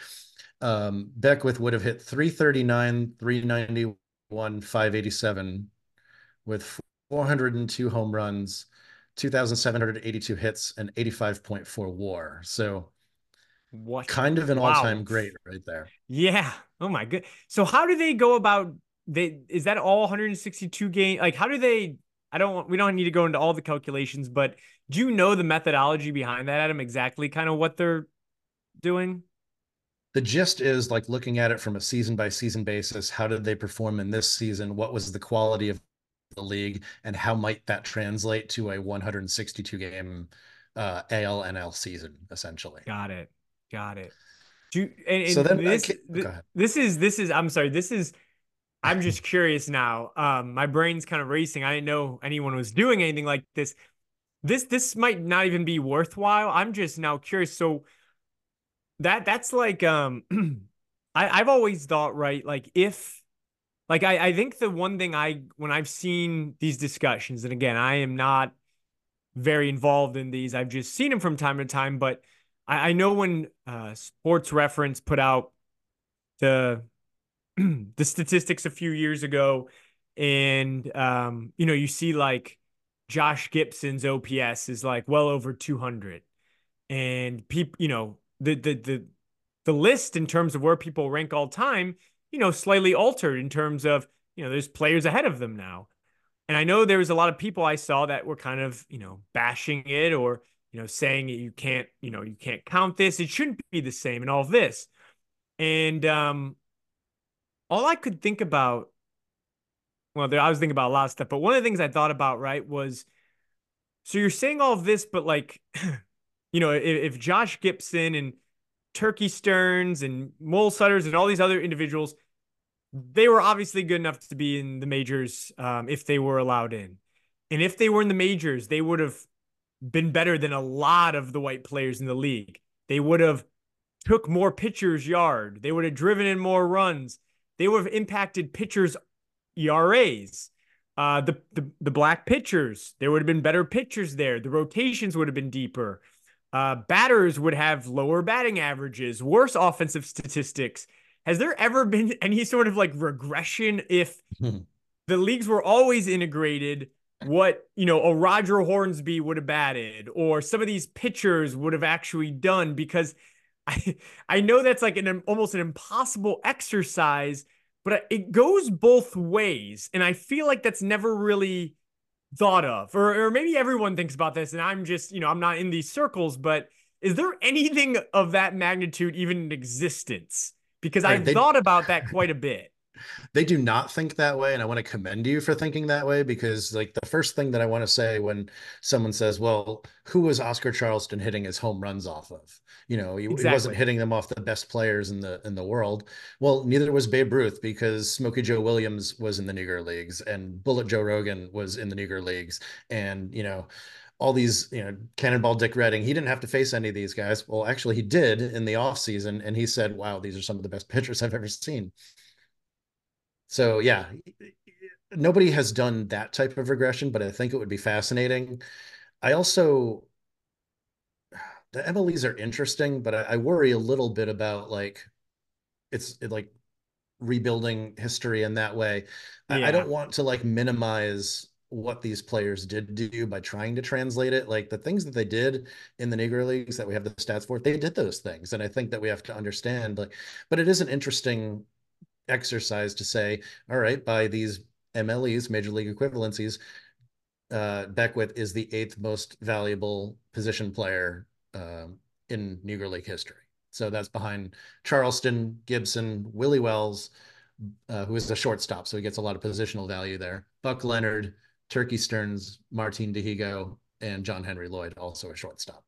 um, Beckwith would have hit 339, 391, 587 with 402 home runs, 2,782 hits, and 85.4 war. So what kind of an wow. all-time great right there. Yeah. Oh my good. So how do they go about they is that all 162 game like how do they I don't we don't need to go into all the calculations, but do you know the methodology behind that, Adam? Exactly kind of what they're doing? The gist is like looking at it from a season by season basis. How did they perform in this season? What was the quality of the league? And how might that translate to a 162 game uh, AL NL season, essentially? Got it. Got it. Do and, and so then this, this is this is I'm sorry. This is I'm just curious now. Um, my brain's kind of racing. I didn't know anyone was doing anything like this. This this might not even be worthwhile. I'm just now curious. So that that's like um I, I've always thought, right, like if like I, I think the one thing I when I've seen these discussions, and again, I am not very involved in these, I've just seen them from time to time, but I, I know when uh, Sports Reference put out the the statistics a few years ago, and um, you know, you see like Josh Gibson's OPS is like well over 200, and people, you know, the the the the list in terms of where people rank all time, you know, slightly altered in terms of you know, there's players ahead of them now. And I know there was a lot of people I saw that were kind of, you know, bashing it or you know, saying you can't, you know, you can't count this. It shouldn't be the same and all this. And um, all I could think about, well, there, I was thinking about a lot of stuff, but one of the things I thought about, right, was so you're saying all of this, but like, you know, if, if Josh Gibson and Turkey Stearnes and Mule Suttles and all these other individuals, they were obviously good enough to be in the majors um, if they were allowed in. And if they were in the majors, they would have been better than a lot of the white players in the league. They would have took more pitchers yard. They would have driven in more runs. They would have impacted pitchers ERAs. Uh, the, the the black pitchers, there would have been better pitchers there. The rotations would have been deeper. Uh, batters would have lower batting averages, worse offensive statistics. Has there ever been any sort of like regression if the leagues were always integrated? What you know a Roger Hornsby would have batted or some of these pitchers would have actually done because I I know that's like an almost an impossible exercise but it goes both ways and I feel like that's never really thought of or or maybe everyone thinks about this and I'm just you know I'm not in these circles but is there anything of that magnitude even in existence? Because Right, I've they- thought about that quite a bit. They do not think that way and i want to commend you for thinking that way because like the first thing that i want to say when someone says well who was oscar charleston hitting his home runs off of you know he, he wasn't hitting them off the best players in the in the world well neither was babe ruth because smokey joe williams was in the negro leagues and bullet joe rogan was in the negro leagues and you know all these, you know, Cannonball Dick Redding, he didn't have to face any of these guys. Well, actually, he did in the offseason, and he said, Wow, these are some of the best pitchers I've ever seen. So yeah, nobody has done that type of regression, but I think it would be fascinating. I also the MLEs are interesting, but I, I worry a little bit about like it's it, like rebuilding history in that way. I, I don't want to like minimize what these players did do by trying to translate it. Like the things that they did in the Negro Leagues that we have the stats for, they did those things. And I think that we have to understand like, but it is an interesting exercise to say, all right, by these MLEs, major league equivalencies, uh, Beckwith is the eighth most valuable position player um, in Negro League history. So that's behind Charleston, Gibson, Willie Wells, uh, who is a shortstop, so he gets a lot of positional value there. Buck Leonard, Turkey Stearnes, Martin Dihigo, and John Henry Lloyd, also a shortstop.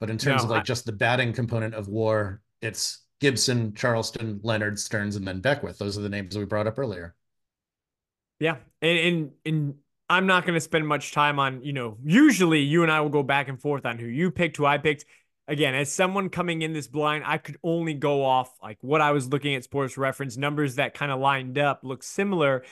But in terms No, of like I- just the batting component of WAR, it's Gibson, Charleston, Leonard, Stearnes, and then Beckwith. Those are the names we brought up earlier. Yeah. And and, and I'm not going to spend much time on, you know, usually you and I will go back and forth on who you picked, who I picked. Again, as someone coming in this blind, I could only go off like what I was looking at sports reference numbers that kind of lined up, look similar.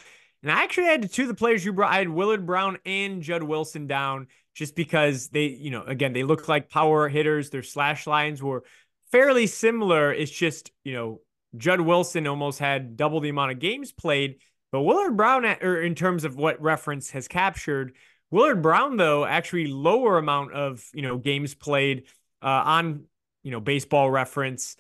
And I actually had two of the players you brought. I had Willard Brown and Jud Wilson down just because they, you know, again, they look like power hitters. Their slash lines were fairly similar. It's just, you know, Jud Wilson almost had double the amount of games played. But Willard Brown, or in terms of what reference has captured, Willard Brown though actually lower amount of you know games played uh, on you know baseball reference.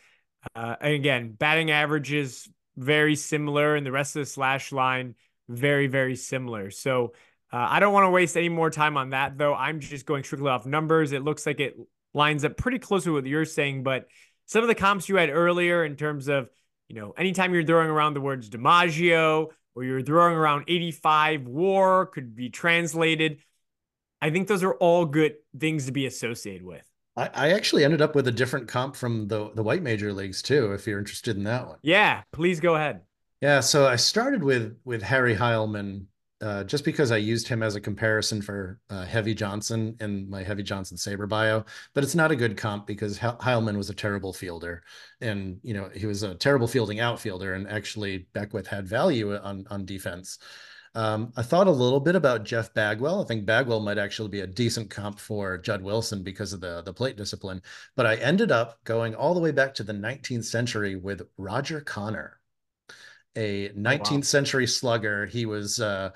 Uh, and again, batting averages very similar, and the rest of the slash line very very similar. So uh, I don't want to waste any more time on that though. I'm just going strictly off numbers. It looks like it lines up pretty closely with what you're saying, but some of the comps you had earlier in terms of you know anytime you're throwing around the words DiMaggio or you're throwing around 85 war could be translated. I think those are all good things to be associated with. I, I actually ended up with a different comp from the the white major leagues too, if you're interested in that one. Yeah, please go ahead. Yeah, so I started with with Harry Heilmann uh, just because I used him as a comparison for uh, Heavy Johnson in my Heavy Johnson SABR bio, but it's not a good comp because He- Heilmann was a terrible fielder, and you know he was a terrible fielding outfielder, and actually Beckwith had value on on defense. Um, I thought a little bit about Jeff Bagwell. I think Bagwell might actually be a decent comp for Jud Wilson because of the the plate discipline, but I ended up going all the way back to the 19th century with Roger Connor a 19th century slugger. He was uh,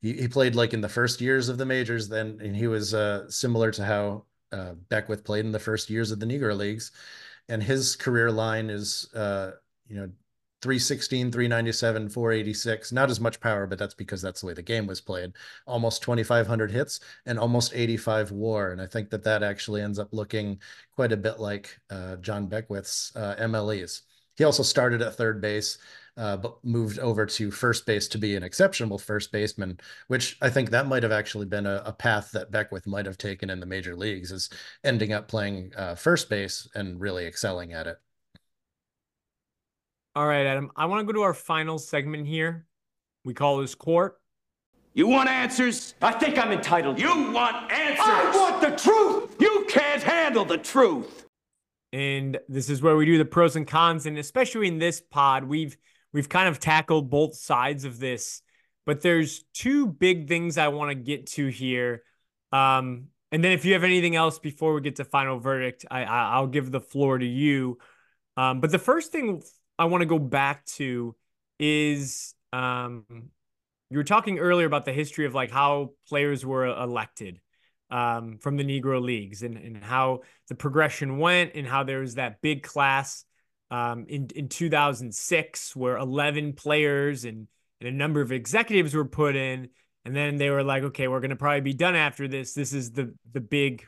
he, he played like in the first years of the majors then, and he was uh, similar to how uh, Beckwith played in the first years of the Negro Leagues. And his career line is uh, you know 316, 397, 486. Not as much power, but that's because that's the way the game was played. Almost 2,500 hits and almost 85 WAR. And I think that that actually ends up looking quite a bit like uh, John Beckwith's uh, MLEs. He also started at third base, uh, but moved over to first base to be an exceptional first baseman, which I think that might have actually been a, a path that Beckwith might have taken in the major leagues, is ending up playing uh, first base and really excelling at it. All right, Adam. I want to go to our final segment here. We call this court. You want answers? I think I'm entitled. to. You want answers? I want the truth. You can't handle the truth. and this is where we do the pros and cons and especially in this pod we've we've kind of tackled both sides of this but there's two big things i want to get to here. Um and then if you have anything else before we get to final verdict i, I i'll give the floor to you. Um but the first thing i want to go back to is um you were talking earlier about the history of like how players were elected um, from the Negro Leagues and, and how the progression went and how there was that big class um, in, in 2006 where 11 players and, and a number of executives were put in. And then they were like, okay, we're going to probably be done after this. This is the, the big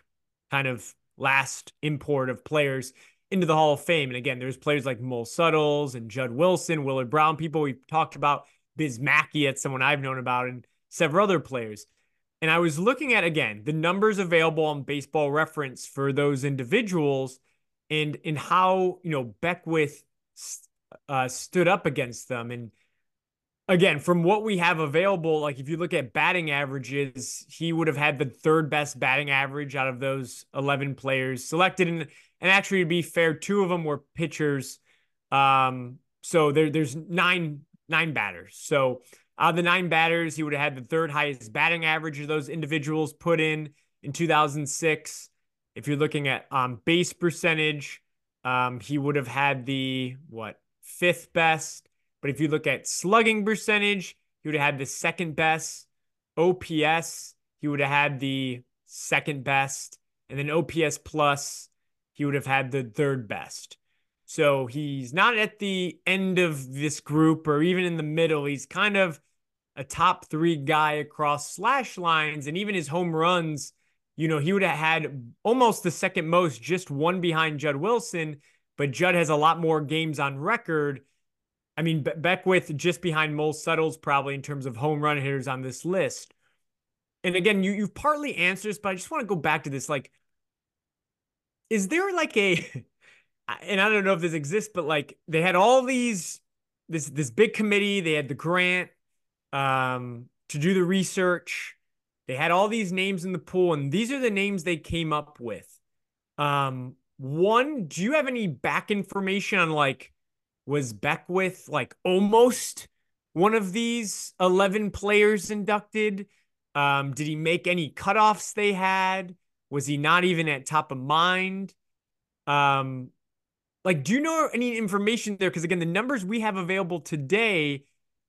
kind of last import of players into the Hall of Fame. And again, there's players like Mule Suttles and Jud Wilson, Willard Brown, people we've talked about, Biz Mackey, that's someone I've known about, and several other players. And I was looking at again the numbers available on baseball reference for those individuals and and how you know Beckwith uh, stood up against them. And again, from what we have available, like if you look at batting averages, he would have had the third best batting average out of those 11 players selected. And, and actually, to be fair, two of them were pitchers. Um, so there, there's nine nine batters. So out of the nine batters, he would have had the third highest batting average of those individuals put in in 2006. If you're looking at um, base percentage, um, he would have had the what fifth best. But if you look at slugging percentage, he would have had the second best. OPS, he would have had the second best. And then OPS plus, he would have had the third best. So he's not at the end of this group or even in the middle. He's kind of a top three guy across slash lines and even his home runs. You know, he would have had almost the second most, just one behind Jud Wilson, but Jud has a lot more games on record. I mean, Be- Beckwith just behind Mule Suttles probably in terms of home run hitters on this list. And again, you you've partly answered this, but I just want to go back to this. Like, is there like a and I don't know if this exists, but like they had all these this this big committee. They had the grant um, to do the research. They had all these names in the pool, and these are the names they came up with. Um, one, do you have any back information on like was Beckwith like almost one of these 11 players inducted? Um, did he make any cutoffs they had? Was he not even at top of mind? Um, like, do you know any information there? Because again, the numbers we have available today,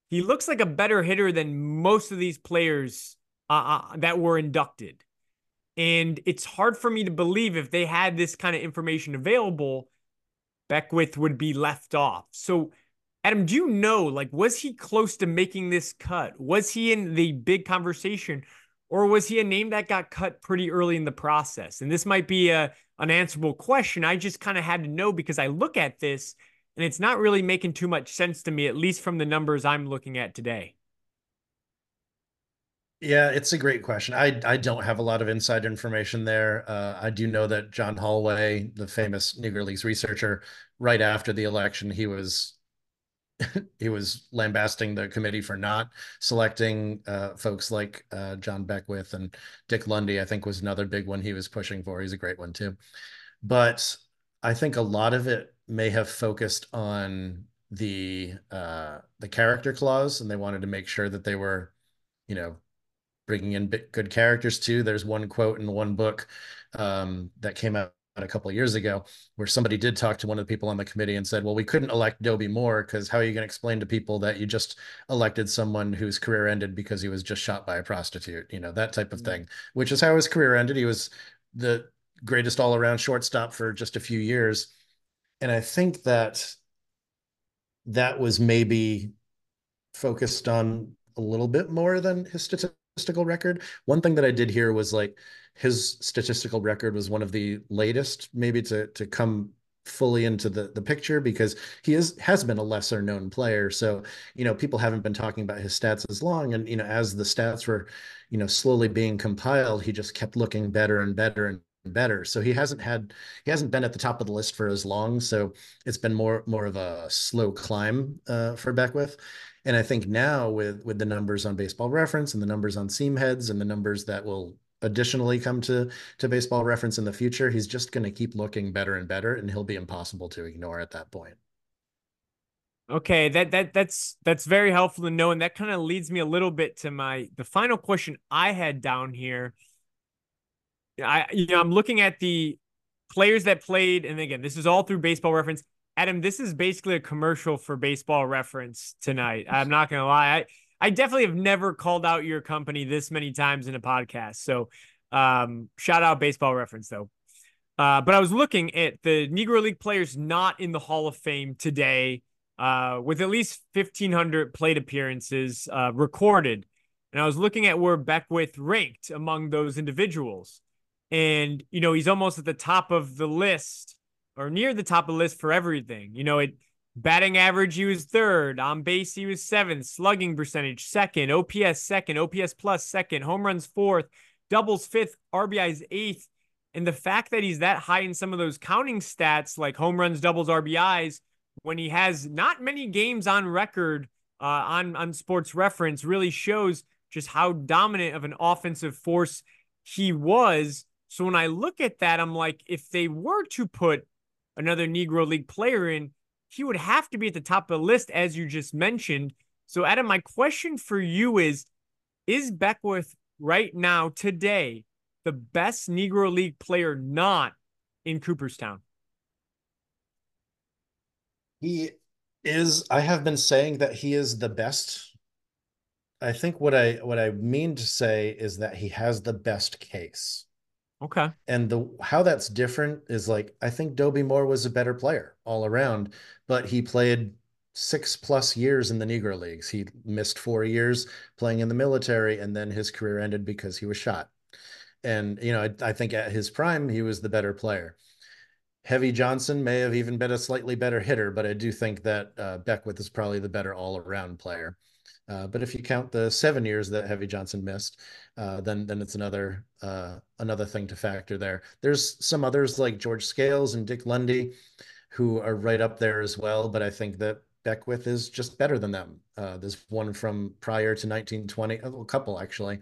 he looks like a better hitter than most of these players uh, uh, that were inducted. And it's hard for me to believe if they had this kind of information available, Beckwith would be left off. So, Adam, do you know, like, was he close to making this cut? Was he in the big conversation? Or was he a name that got cut pretty early in the process? And this might be a unanswerable question. I just kind of had to know because I look at this and it's not really making too much sense to me, at least from the numbers I'm looking at today. Yeah, it's a great question. I I don't have a lot of inside information there. Uh, I do know that John Holway, the famous Negro Leagues researcher, right after the election, he was he was lambasting the committee for not selecting uh, folks like uh, John Beckwith and Dick Lundy. I think was another big one he was pushing for. He's a great one too, but I think a lot of it may have focused on the uh, the character clause, and they wanted to make sure that they were, you know, bringing in good characters too. There's one quote in one book um, that came out a couple of years ago where somebody did talk to one of the people on the committee and said, well, we couldn't elect Dobie Moore because how are you going to explain to people that you just elected someone whose career ended because he was just shot by a prostitute, you know, that type of mm-hmm. thing, which is how his career ended. He was the greatest all around shortstop for just a few years. And I think that that was maybe focused on a little bit more than his statistical record. One thing that I did hear was like, his statistical record was one of the latest maybe to to come fully into the the picture because he is has been a lesser known player. So you know people haven't been talking about his stats as long. And you know as the stats were you know slowly being compiled he just kept looking better and better and better. So he hasn't had he hasn't been at the top of the list for as long. So it's been more more of a slow climb uh, for Beckwith and I think now with with the numbers on baseball reference and the numbers on Seamheads and the numbers that will additionally come to to baseball reference in the future he's just going to keep looking better and better and he'll be impossible to ignore at that point. Okay that that that's that's very helpful to know and that kind of leads me a little bit to my the final question i had down here. I you know i'm looking at the players that played and again this is all through baseball reference adam this is basically a commercial for baseball reference tonight i'm not gonna lie i I definitely have never called out your company this many times in a podcast. So um, shout out baseball reference though. Uh, but I was looking at the Negro League players not in the Hall of Fame today, uh, with at least 1,500 plate appearances uh, recorded. And I was looking at where Beckwith ranked among those individuals. And, you know, he's almost at the top of the list or near the top of the list for everything. You know, it batting average, he was third. On base, he was seventh. Slugging percentage, second. OPS, second. OPS plus, second. Home runs, fourth. Doubles, fifth. RBIs, eighth. And the fact that he's that high in some of those counting stats, like home runs, doubles, RBIs, when he has not many games on record uh, on on Sports Reference, really shows just how dominant of an offensive force he was. So when I look at that, I'm like, if they were to put another Negro League player in, he would have to be at the top of the list, as you just mentioned. So, Adam, my question for you is Is Beckwith right now, today, the best Negro League player not in Cooperstown? He is. I have been saying that he is the best. I think what I what I mean to say is that he has the best case. Okay. And the how that's different is like I think Dobie Moore was a better player all around, but he played six plus years in the Negro Leagues. He missed four years playing in the military, and then his career ended because he was shot. And you know, I, I think at his prime, he was the better player. Heavy Johnson may have even been a slightly better hitter, but I do think that uh, Beckwith is probably the better all around player. Uh, but if you count the seven years that Heavy Johnson missed, uh, then then it's another uh, another thing to factor there. There's some others like George Scales and Dick Lundy, who are right up there as well. But I think that Beckwith is just better than them. Uh, there's one from prior to 1920, a couple actually.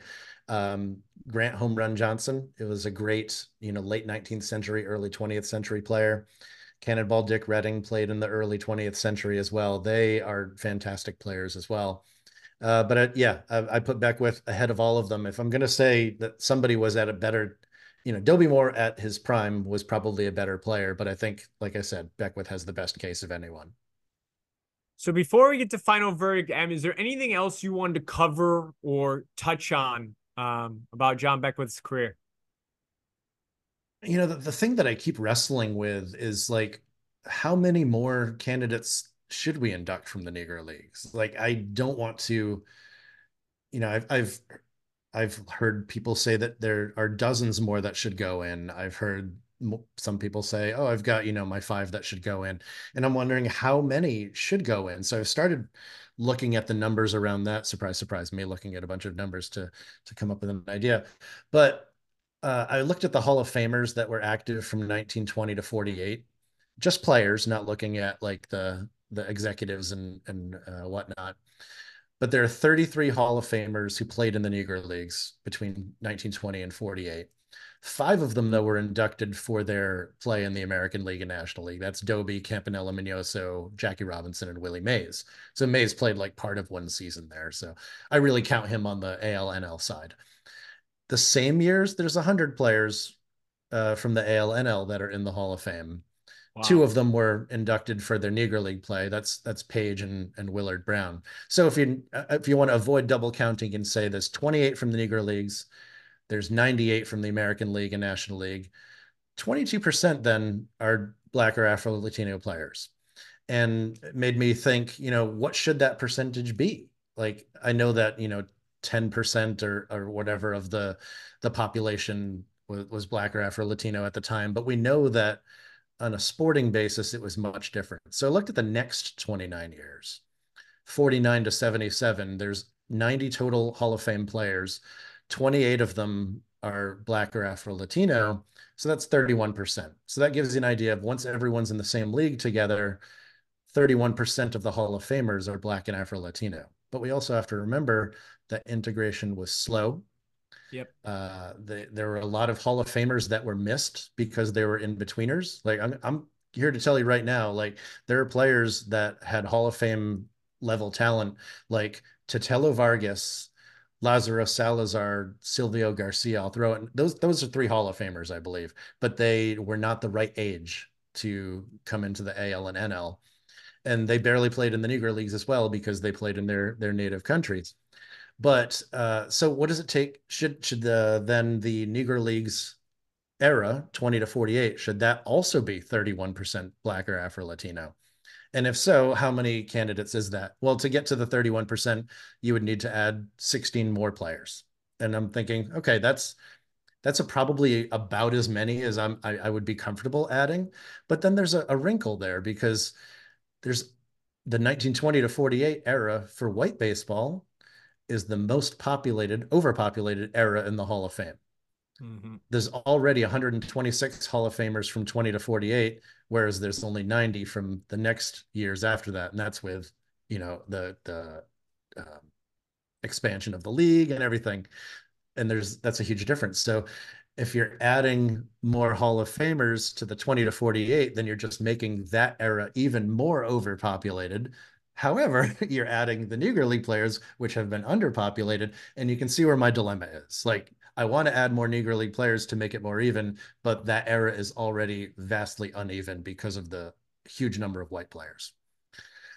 Um, Grant Home Run Johnson. It was a great, you know, late 19th century, early 20th century player. Cannonball Dick Redding played in the early 20th century as well. They are fantastic players as well. Uh, but I, yeah, I, I, put Beckwith ahead of all of them. If I'm going to say that somebody was at a better, you know, Dobie Moore at his prime was probably a better player, but I think, like I said, Beckwith has the best case of anyone. So before we get to final verdict, Em, is there anything else you wanted to cover or touch on um, about John Beckwith's career? You know, the, the thing that I keep wrestling with is like, how many more candidates should we induct from the Negro Leagues? Like, I don't want to, you know, I've, I've, I've heard people say that there are dozens more that should go in. I've heard some people say, "Oh, I've got you know my five that should go in," and I'm wondering how many should go in. So I've started looking at the numbers around that. Surprise, surprise, me looking at a bunch of numbers to to come up with an idea. But uh, I looked at the Hall of Famers that were active from 1920 to 48, just players, not looking at like the the executives and and uh, whatnot. But there are 33 Hall of Famers who played in the Negro Leagues between 1920 and 48. Five of them, though, were inducted for their play in the American League and National League. That's Doby, Campanella Minoso, Jackie Robinson, and Willie Mays. So Mays played like part of one season there. So I really count him on the ALNL side. The same years, there's 100 players uh, from the ALNL that are in the Hall of Fame. Wow. Two of them were inducted for their Negro League play. That's that's Paige and, and Willard Brown. So if you uh, if you want to avoid double counting and say there's 28 from the Negro Leagues, there's 98 from the American League and National League. 22% then are Black or Afro Latino players. And made me think, you know, what should that percentage be? Like, I know that, you know, 10% or, or whatever of the, the population was, was Black or Afro Latino at the time, but we know that on a sporting basis, it was much different. So I looked at the next 29 years, 49 to 77, there's 90 total Hall of Fame players. 28 of them are Black or Afro Latino. So that's 31%. So that gives you an idea of once everyone's in the same league together, 31% of the Hall of Famers are Black and Afro Latino. But we also have to remember that integration was slow. Yep. Uh, the, there were a lot of Hall of Famers that were missed because they were in betweeners. Like I'm, I'm here to tell you right now, like there are players that had Hall of Fame level talent, like Tetelo Vargas Lazaro Salazar, Silvio Garcia. I'll throw it. Those those are three Hall of Famers, I believe, but they were not the right age to come into the AL and NL, and they barely played in the Negro leagues as well because they played in their their native countries. But uh, so, what does it take? Should should the then the Negro leagues era 20 to 48 should that also be 31% black or afro latino and if so, how many candidates is that? Well, to get to the 31%, you would need to add 16 more players. And I'm thinking, okay, that's that's probably about as many as I'm I, I would be comfortable adding. But then there's a, a wrinkle there because there's the 1920 to 48 era for white baseball is the most populated, overpopulated era in the Hall of Fame. Mm-hmm. There's already 126 Hall of Famers from 20 to 48, whereas there's only 90 from the next years after that, and that's with you know the the um, expansion of the league and everything. And there's that's a huge difference. So if you're adding more Hall of Famers to the 20 to 48, then you're just making that era even more overpopulated. However, you're adding the Negro League players, which have been underpopulated, and you can see where my dilemma is. Like, I want to add more Negro League players to make it more even, but that era is already vastly uneven because of the huge number of white players.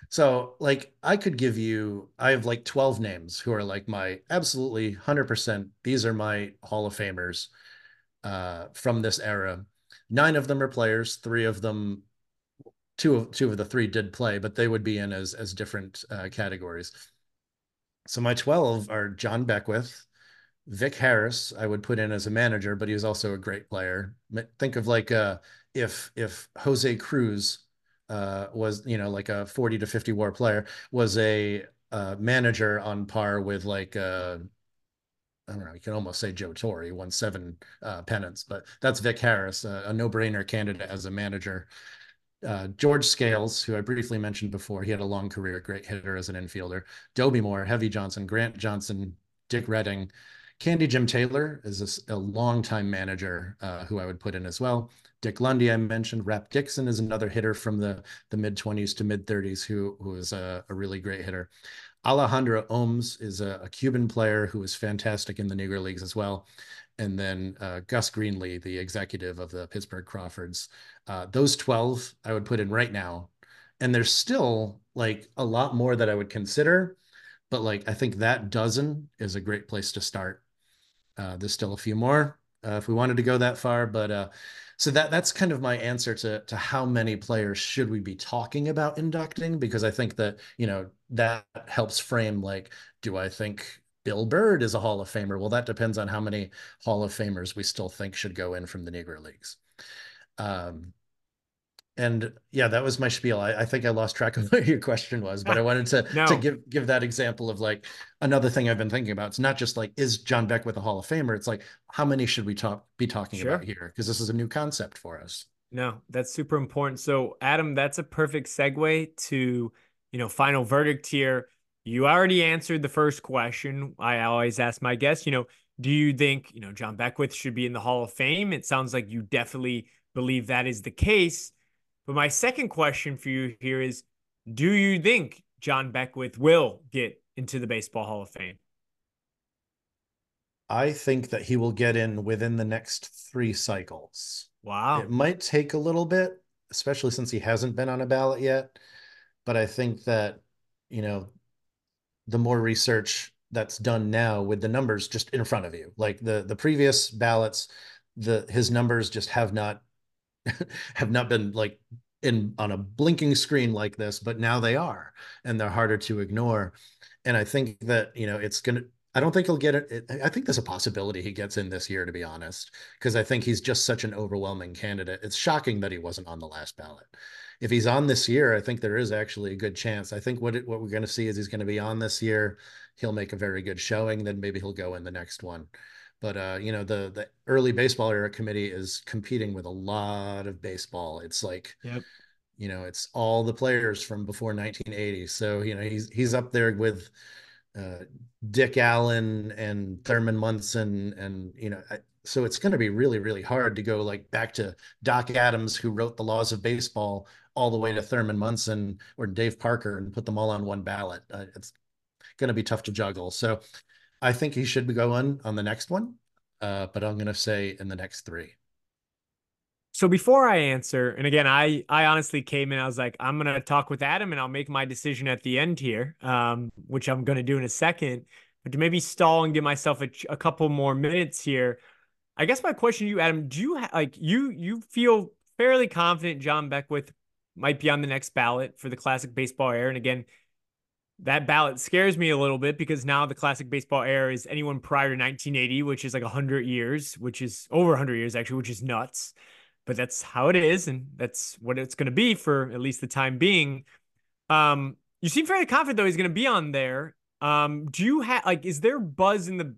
So, like, I could give you, I have like 12 names who are like my absolutely 100%. These are my Hall of Famers uh, from this era. Nine of them are players. Three of them, two of two of the three did play, but they would be in as as different uh, categories. So my twelve are John Beckwith, Vic Harris. I would put in as a manager, but he was also a great player. Think of like uh, if if Jose Cruz uh, was you know like a forty to fifty WAR player was a uh, manager on par with like uh, I don't know, you can almost say Joe Torre won seven uh, pennants, but that's Vic Harris, a no-brainer candidate as a manager. Uh, George Scales, who I briefly mentioned before, he had a long career, great hitter as an infielder. Dobie Moore, Heavy Johnson, Grant Johnson, Dick Redding. Candy Jim Taylor is a, a longtime manager uh, who I would put in as well. Dick Lundy, I mentioned. Rap Dixon is another hitter from the, the mid 20s to mid 30s who, who is a, a really great hitter. Alejandro Oms is a, a, Cuban player who is fantastic in the Negro Leagues as well. And then uh, Gus Greenlee, the executive of the Pittsburgh Crawfords. Uh, those 12 I would put in right now. And there's still like a lot more that I would consider. But like, I think that dozen is a great place to start. Uh, there's still a few more uh, if we wanted to go that far. But uh, so that that's kind of my answer to to how many players should we be talking about inducting because I think that you know that helps frame like do I think Bill Byrd is a Hall of Famer? Well, that depends on how many Hall of Famers we still think should go in from the Negro Leagues. Um, and yeah, that was my spiel. I, I, think I lost track of what your question was, but I wanted to no. to give give that example of like another thing I've been thinking about. It's not just like is John Beckwith a Hall of Famer? It's like how many should we talk be talking sure. about here? Because this is a new concept for us. No, that's super important. So Adam, that's a perfect segue to you know final verdict here. You already answered the first question. I always ask my guests, you know, do you think you know John Beckwith should be in the Hall of Fame? It sounds like you definitely believe that is the case. But my second question for you here is Do you think John Beckwith will get into the Baseball Hall of Fame? I think that he will get in within the next three cycles. Wow. It might take a little bit, especially since he hasn't been on a ballot yet. But I think that, you know, the more research that's done now with the numbers just in front of you, like the the previous ballots, the his numbers just have not have not been like in on a blinking screen like this, but now they are, and they're harder to ignore. And I think that you know it's gonna. I don't think he'll get it. I think there's a possibility he gets in this year, to be honest, because I think he's just such an overwhelming candidate. It's shocking that he wasn't on the last ballot. If he's on this year, I think there is actually a good chance. I think what it, what we're going to see is he's going to be on this year. He'll make a very good showing. Then maybe he'll go in the next one. But uh, you know, the the early baseball era committee is competing with a lot of baseball. It's like, yep. you know, it's all the players from before 1980. So you know, he's he's up there with uh, Dick Allen and Thurman Munson, and you know, I, so it's going to be really really hard to go like back to Doc Adams, who wrote the laws of baseball, all the way to Thurman Munson or Dave Parker, and put them all on one ballot. Uh, it's going to be tough to juggle. So I think he should go on on the next one, uh, but I'm going to say in the next three. So before I answer, and again, I I honestly came in. I was like, I'm gonna talk with Adam, and I'll make my decision at the end here, um, which I'm gonna do in a second. But to maybe stall and give myself a, a couple more minutes here, I guess my question to you, Adam, do you ha- like you you feel fairly confident John Beckwith might be on the next ballot for the classic baseball era? And again, that ballot scares me a little bit because now the classic baseball era is anyone prior to 1980, which is like 100 years, which is over 100 years actually, which is nuts. But that's how it is, and that's what it's going to be for at least the time being. Um, you seem fairly confident though he's going to be on there. Um, do you have like is there buzz in the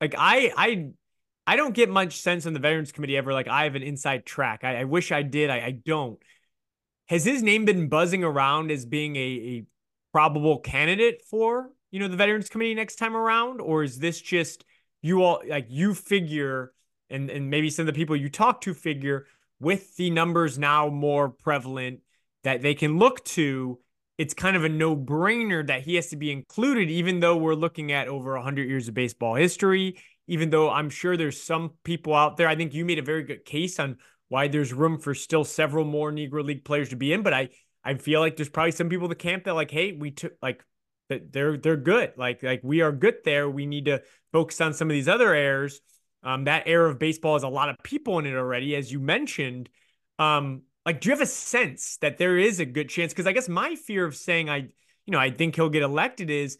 like I I I don't get much sense on the Veterans Committee ever. Like I have an inside track. I, I wish I did. I, I don't. Has his name been buzzing around as being a, a probable candidate for you know the Veterans Committee next time around, or is this just you all like you figure and and maybe some of the people you talk to figure with the numbers now more prevalent that they can look to it's kind of a no-brainer that he has to be included even though we're looking at over 100 years of baseball history even though i'm sure there's some people out there. I think you made a very good case on why there's room for still several more negro league players to be in but i i feel like there's probably some people in the camp that like hey we took like that they're they're good like like we are good there we need to focus on some of these other errors um, that era of baseball has a lot of people in it already, as you mentioned. Um, like, do you have a sense that there is a good chance? Because I guess my fear of saying I, you know, I think he'll get elected is,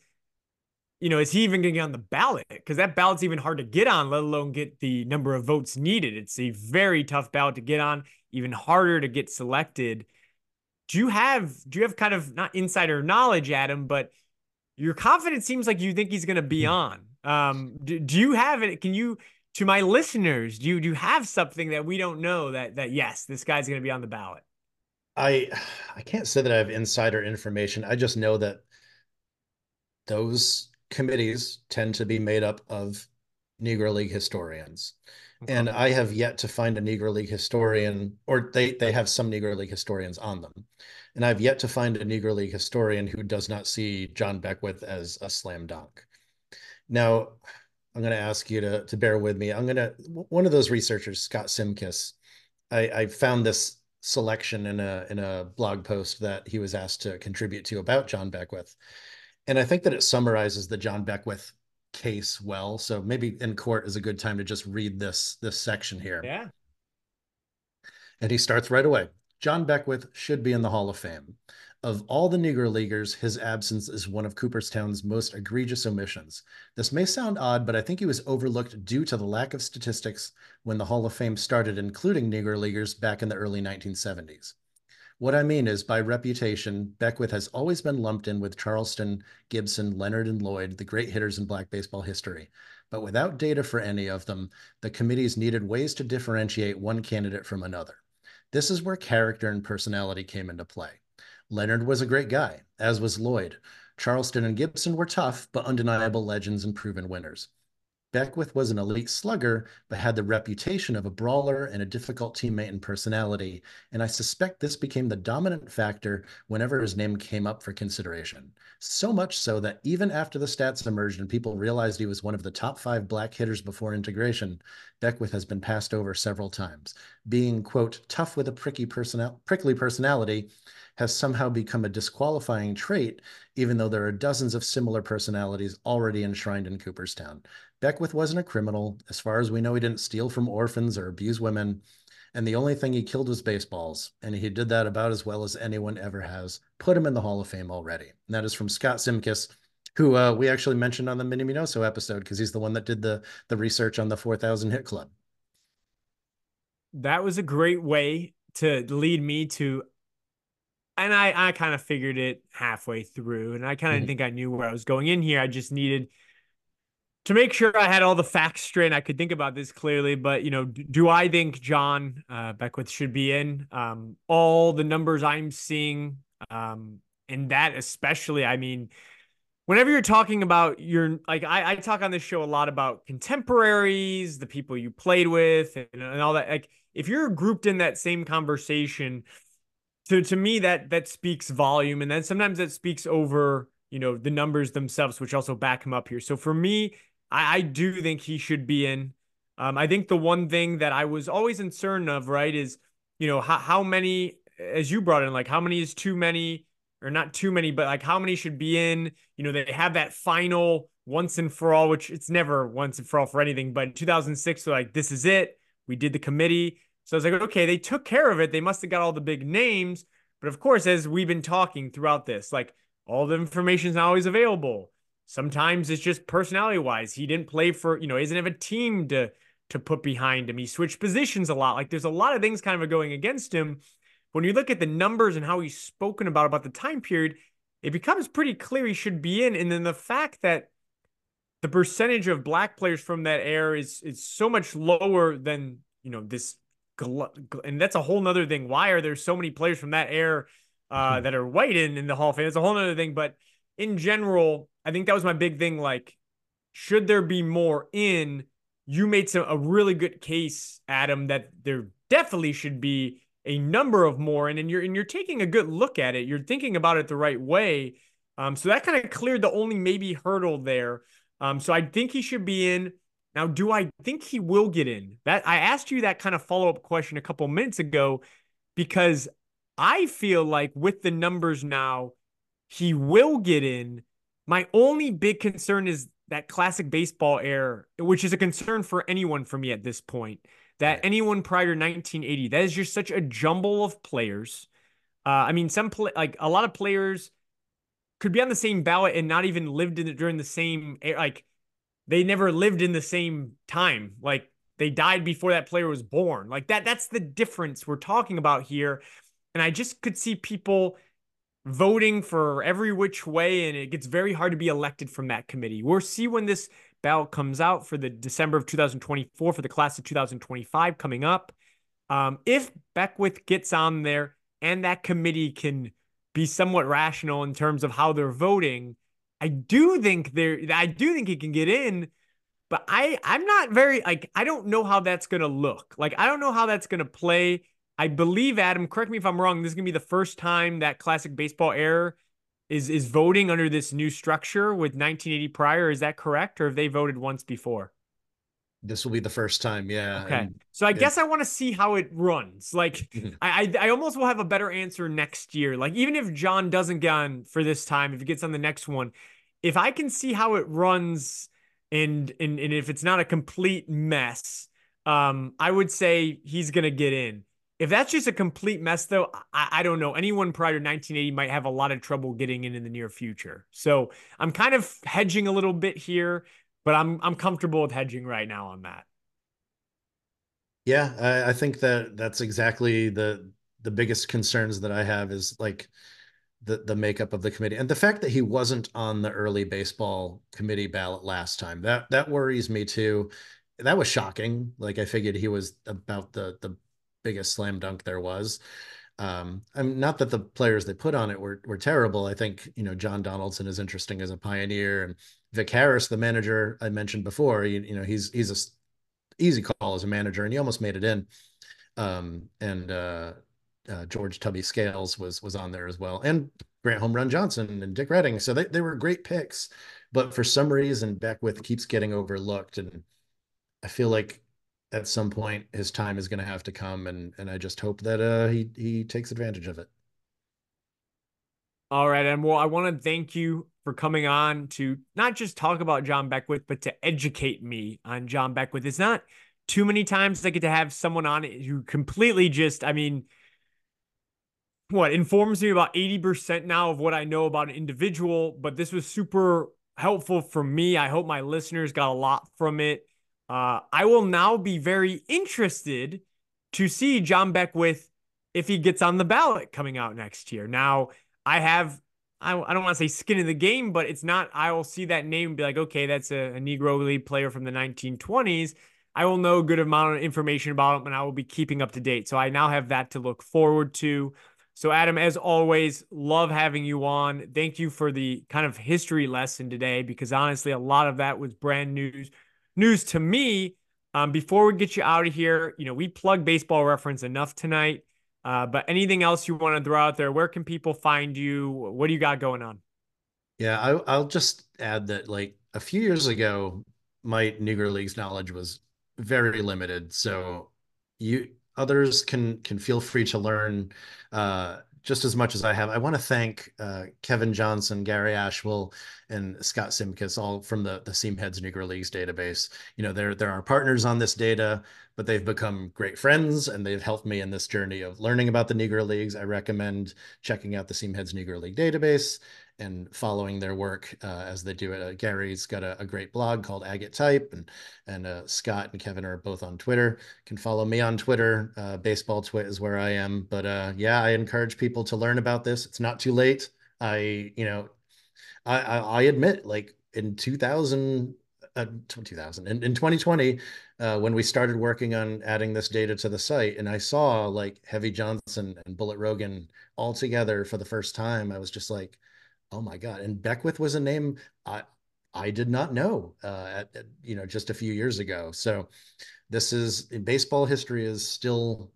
you know, is he even going to get on the ballot? Because that ballot's even hard to get on, let alone get the number of votes needed. It's a very tough ballot to get on, even harder to get selected. Do you have do you have kind of not insider knowledge, Adam, but your confidence seems like you think he's going to be hmm. on. Um, do, do you have it? Can you to my listeners, do you do you have something that we don't know that that yes, this guy's going to be on the ballot? I I can't say that I have insider information. I just know that those committees tend to be made up of Negro League historians. Okay. And I have yet to find a Negro League historian, or they, they have some Negro League historians on them. And I've yet to find a Negro League historian who does not see John Beckwith as a slam dunk. Now, I'm going to ask you to to bear with me. I'm going to one of those researchers, Scott Simkus. I, I found this selection in a in a blog post that he was asked to contribute to about John Beckwith, and I think that it summarizes the John Beckwith case well. So maybe in court is a good time to just read this this section here. Yeah. And he starts right away. John Beckwith should be in the Hall of Fame. Of all the Negro Leaguers, his absence is one of Cooperstown's most egregious omissions. This may sound odd, but I think he was overlooked due to the lack of statistics when the Hall of Fame started including Negro Leaguers back in the early 1970s. What I mean is, by reputation, Beckwith has always been lumped in with Charleston, Gibson, Leonard, and Lloyd, the great hitters in black baseball history. But without data for any of them, the committees needed ways to differentiate one candidate from another. This is where character and personality came into play. Leonard was a great guy, as was Lloyd. Charleston and Gibson were tough, but undeniable legends and proven winners. Beckwith was an elite slugger, but had the reputation of a brawler and a difficult teammate and personality, and I suspect this became the dominant factor whenever his name came up for consideration. So much so that even after the stats emerged and people realized he was one of the top five black hitters before integration, Beckwith has been passed over several times. Being, quote, tough with a pricky personal, prickly personality has somehow become a disqualifying trait, even though there are dozens of similar personalities already enshrined in Cooperstown. Beckwith wasn't a criminal. As far as we know, he didn't steal from orphans or abuse women. And the only thing he killed was baseballs. And he did that about as well as anyone ever has. Put him in the Hall of Fame already. And that is from Scott Simkus, who uh, we actually mentioned on the Minnie Minoso episode because he's the one that did the, the research on the 4,000 hit club. That was a great way to lead me to and I I kind of figured it halfway through, and I kind of mm-hmm. think I knew where I was going in here. I just needed to make sure I had all the facts straight. I could think about this clearly, but you know, do I think John uh, Beckwith should be in? Um, all the numbers I'm seeing, um, and that especially, I mean, whenever you're talking about your like, I, I talk on this show a lot about contemporaries, the people you played with, and, and all that. Like, if you're grouped in that same conversation to to me that that speaks volume and then sometimes that speaks over you know the numbers themselves which also back him up here so for me i, I do think he should be in um, i think the one thing that i was always concerned of right is you know how, how many as you brought in like how many is too many or not too many but like how many should be in you know they have that final once and for all which it's never once and for all for anything but in 2006 they're like this is it we did the committee so I was like, okay, they took care of it. They must have got all the big names. But of course, as we've been talking throughout this, like all the information is not always available. Sometimes it's just personality wise. He didn't play for, you know, he doesn't have a team to to put behind him. He switched positions a lot. Like there's a lot of things kind of going against him. When you look at the numbers and how he's spoken about about the time period, it becomes pretty clear he should be in. And then the fact that the percentage of black players from that era is is so much lower than you know this and that's a whole nother thing why are there so many players from that era uh, mm-hmm. that are white in in the hall of fame it's a whole nother thing but in general i think that was my big thing like should there be more in you made some a really good case adam that there definitely should be a number of more and, and you're and you're taking a good look at it you're thinking about it the right way um, so that kind of cleared the only maybe hurdle there um, so I think he should be in. Now, do I think he will get in? That I asked you that kind of follow-up question a couple minutes ago because I feel like with the numbers now, he will get in. My only big concern is that classic baseball error, which is a concern for anyone for me at this point. That anyone prior to 1980, that is just such a jumble of players. Uh, I mean, some play like a lot of players could be on the same ballot and not even lived in it during the same like they never lived in the same time. Like they died before that player was born. Like that that's the difference we're talking about here. And I just could see people voting for every which way and it gets very hard to be elected from that committee. We'll see when this ballot comes out for the December of 2024 for the class of 2025 coming up. Um, if Beckwith gets on there and that committee can be somewhat rational in terms of how they're voting. I do think there I do think he can get in, but I I'm not very like I don't know how that's to look. Like I don't know how that's to play. I believe Adam, correct me if I'm wrong, this is going to be the first time that classic baseball era is is voting under this new structure with 1980 prior. Is that correct or have they voted once before? This will be the first time, yeah. Okay, and, so I guess I want to see how it runs. Like, mm-hmm. I, I, I almost will have a better answer next year. Like, even if John doesn't get on for this time, if he gets on the next one, if I can see how it runs, and and and if it's not a complete mess, um, I would say he's gonna get in. If that's just a complete mess, though, I, I don't know. Anyone prior to 1980 might have a lot of trouble getting in in the near future. So I'm kind of hedging a little bit here but I'm I'm comfortable with hedging right now on that. Yeah, I, I think that that's exactly the the biggest concerns that I have is like the the makeup of the committee and the fact that he wasn't on the early baseball committee ballot last time. That that worries me too. That was shocking. Like I figured he was about the the biggest slam dunk there was. Um, I'm not that the players they put on it were were terrible. I think you know John Donaldson is interesting as a pioneer, and Vic Harris, the manager I mentioned before, you, you know he's he's a easy call as a manager, and he almost made it in. Um, and uh, uh, George Tubby Scales was was on there as well, and Grant Home Run Johnson and Dick Redding. So they they were great picks, but for some reason Beckwith keeps getting overlooked, and I feel like at some point his time is going to have to come and and I just hope that uh he he takes advantage of it. All right, and well, I want to thank you for coming on to not just talk about John Beckwith, but to educate me on John Beckwith. It's not too many times I get to have someone on who completely just, I mean, what informs me about 80% now of what I know about an individual, but this was super helpful for me. I hope my listeners got a lot from it. Uh, I will now be very interested to see John Beckwith if he gets on the ballot coming out next year. Now, I have, I, I don't want to say skin in the game, but it's not, I will see that name and be like, okay, that's a, a Negro League player from the 1920s. I will know a good amount of information about him and I will be keeping up to date. So I now have that to look forward to. So, Adam, as always, love having you on. Thank you for the kind of history lesson today because honestly, a lot of that was brand new news to me. Um, before we get you out of here, you know, we plug baseball reference enough tonight. Uh, but anything else you want to throw out there? Where can people find you? What do you got going on? Yeah, I, I'll just add that like a few years ago, my Negro Leagues knowledge was very limited. So you others can can feel free to learn uh, just as much as I have. I want to thank uh, Kevin Johnson, Gary Ashwill, and Scott Simkus, all from the the Seamheads Negro Leagues database. You know, they're they're our partners on this data, but they've become great friends and they've helped me in this journey of learning about the Negro Leagues. I recommend checking out the Seamheads Negro League database. And following their work uh, as they do it. Uh, Gary's got a, a, great blog called Agate Type, and and uh, Scott and Kevin are both on Twitter. Can follow me on Twitter. Uh, baseball Twit is where I am. But uh, yeah, I encourage people to learn about this. It's not too late. I you know, I I, I admit like in 2000 uh, 2000 in, in 2020 uh, when we started working on adding this data to the site and i saw like heavy johnson and bullet rogan all together for the first time i was just like oh my god. And beckwith was a name i i did not know uh, at, at, you know just a few years ago. So this is baseball history is still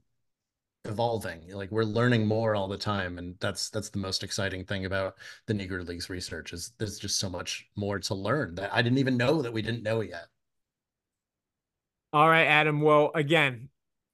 evolving. Like we're learning more all the time. And that's that's the most exciting thing about the negro leagues research is there's just so much more to learn that i didn't even know that we didn't know yet. All right adam. Well again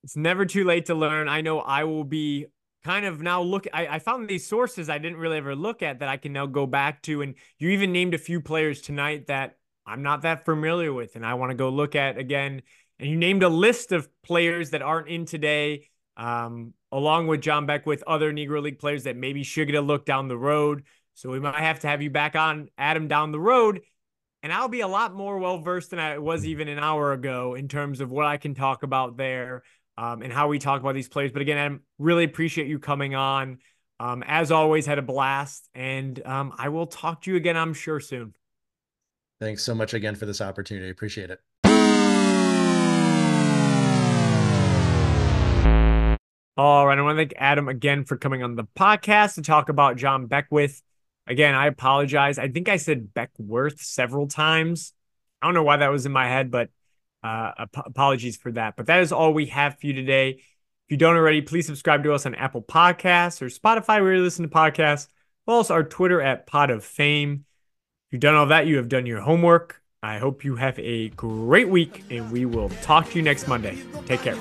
it's never too late to learn. I know i will be kind of now look I, I found these sources i didn't really ever look at that i can now go back to and you even named a few players tonight that i'm not that familiar with and i want to go look at again and you named a list of players that aren't in today um, along with John Beckwith other Negro League players that maybe should get a look down the road. So we might have to have you back on Adam down the road. And I'll be a lot more well versed than I was even an hour ago in terms of what I can talk about there um, and how we talk about these players. But again, Adam, really appreciate you coming on. Um, as always, had a blast. And um, I will talk to you again, I'm sure, soon. Thanks so much again for this opportunity. Appreciate it. All right. I want to thank Adam again for coming on the podcast to talk about John Beckwith. Again, I apologize. I think I said Beckworth several times. I don't know why that was in my head, but uh, ap- apologies for that. But that is all we have for you today. If you don't already, please subscribe to us on Apple Podcasts or Spotify, where you listen to podcasts. Follow us our Twitter at Pod of Fame. If you've done all that, you have done your homework. I hope you have a great week, and we will talk to you next Monday. Take care.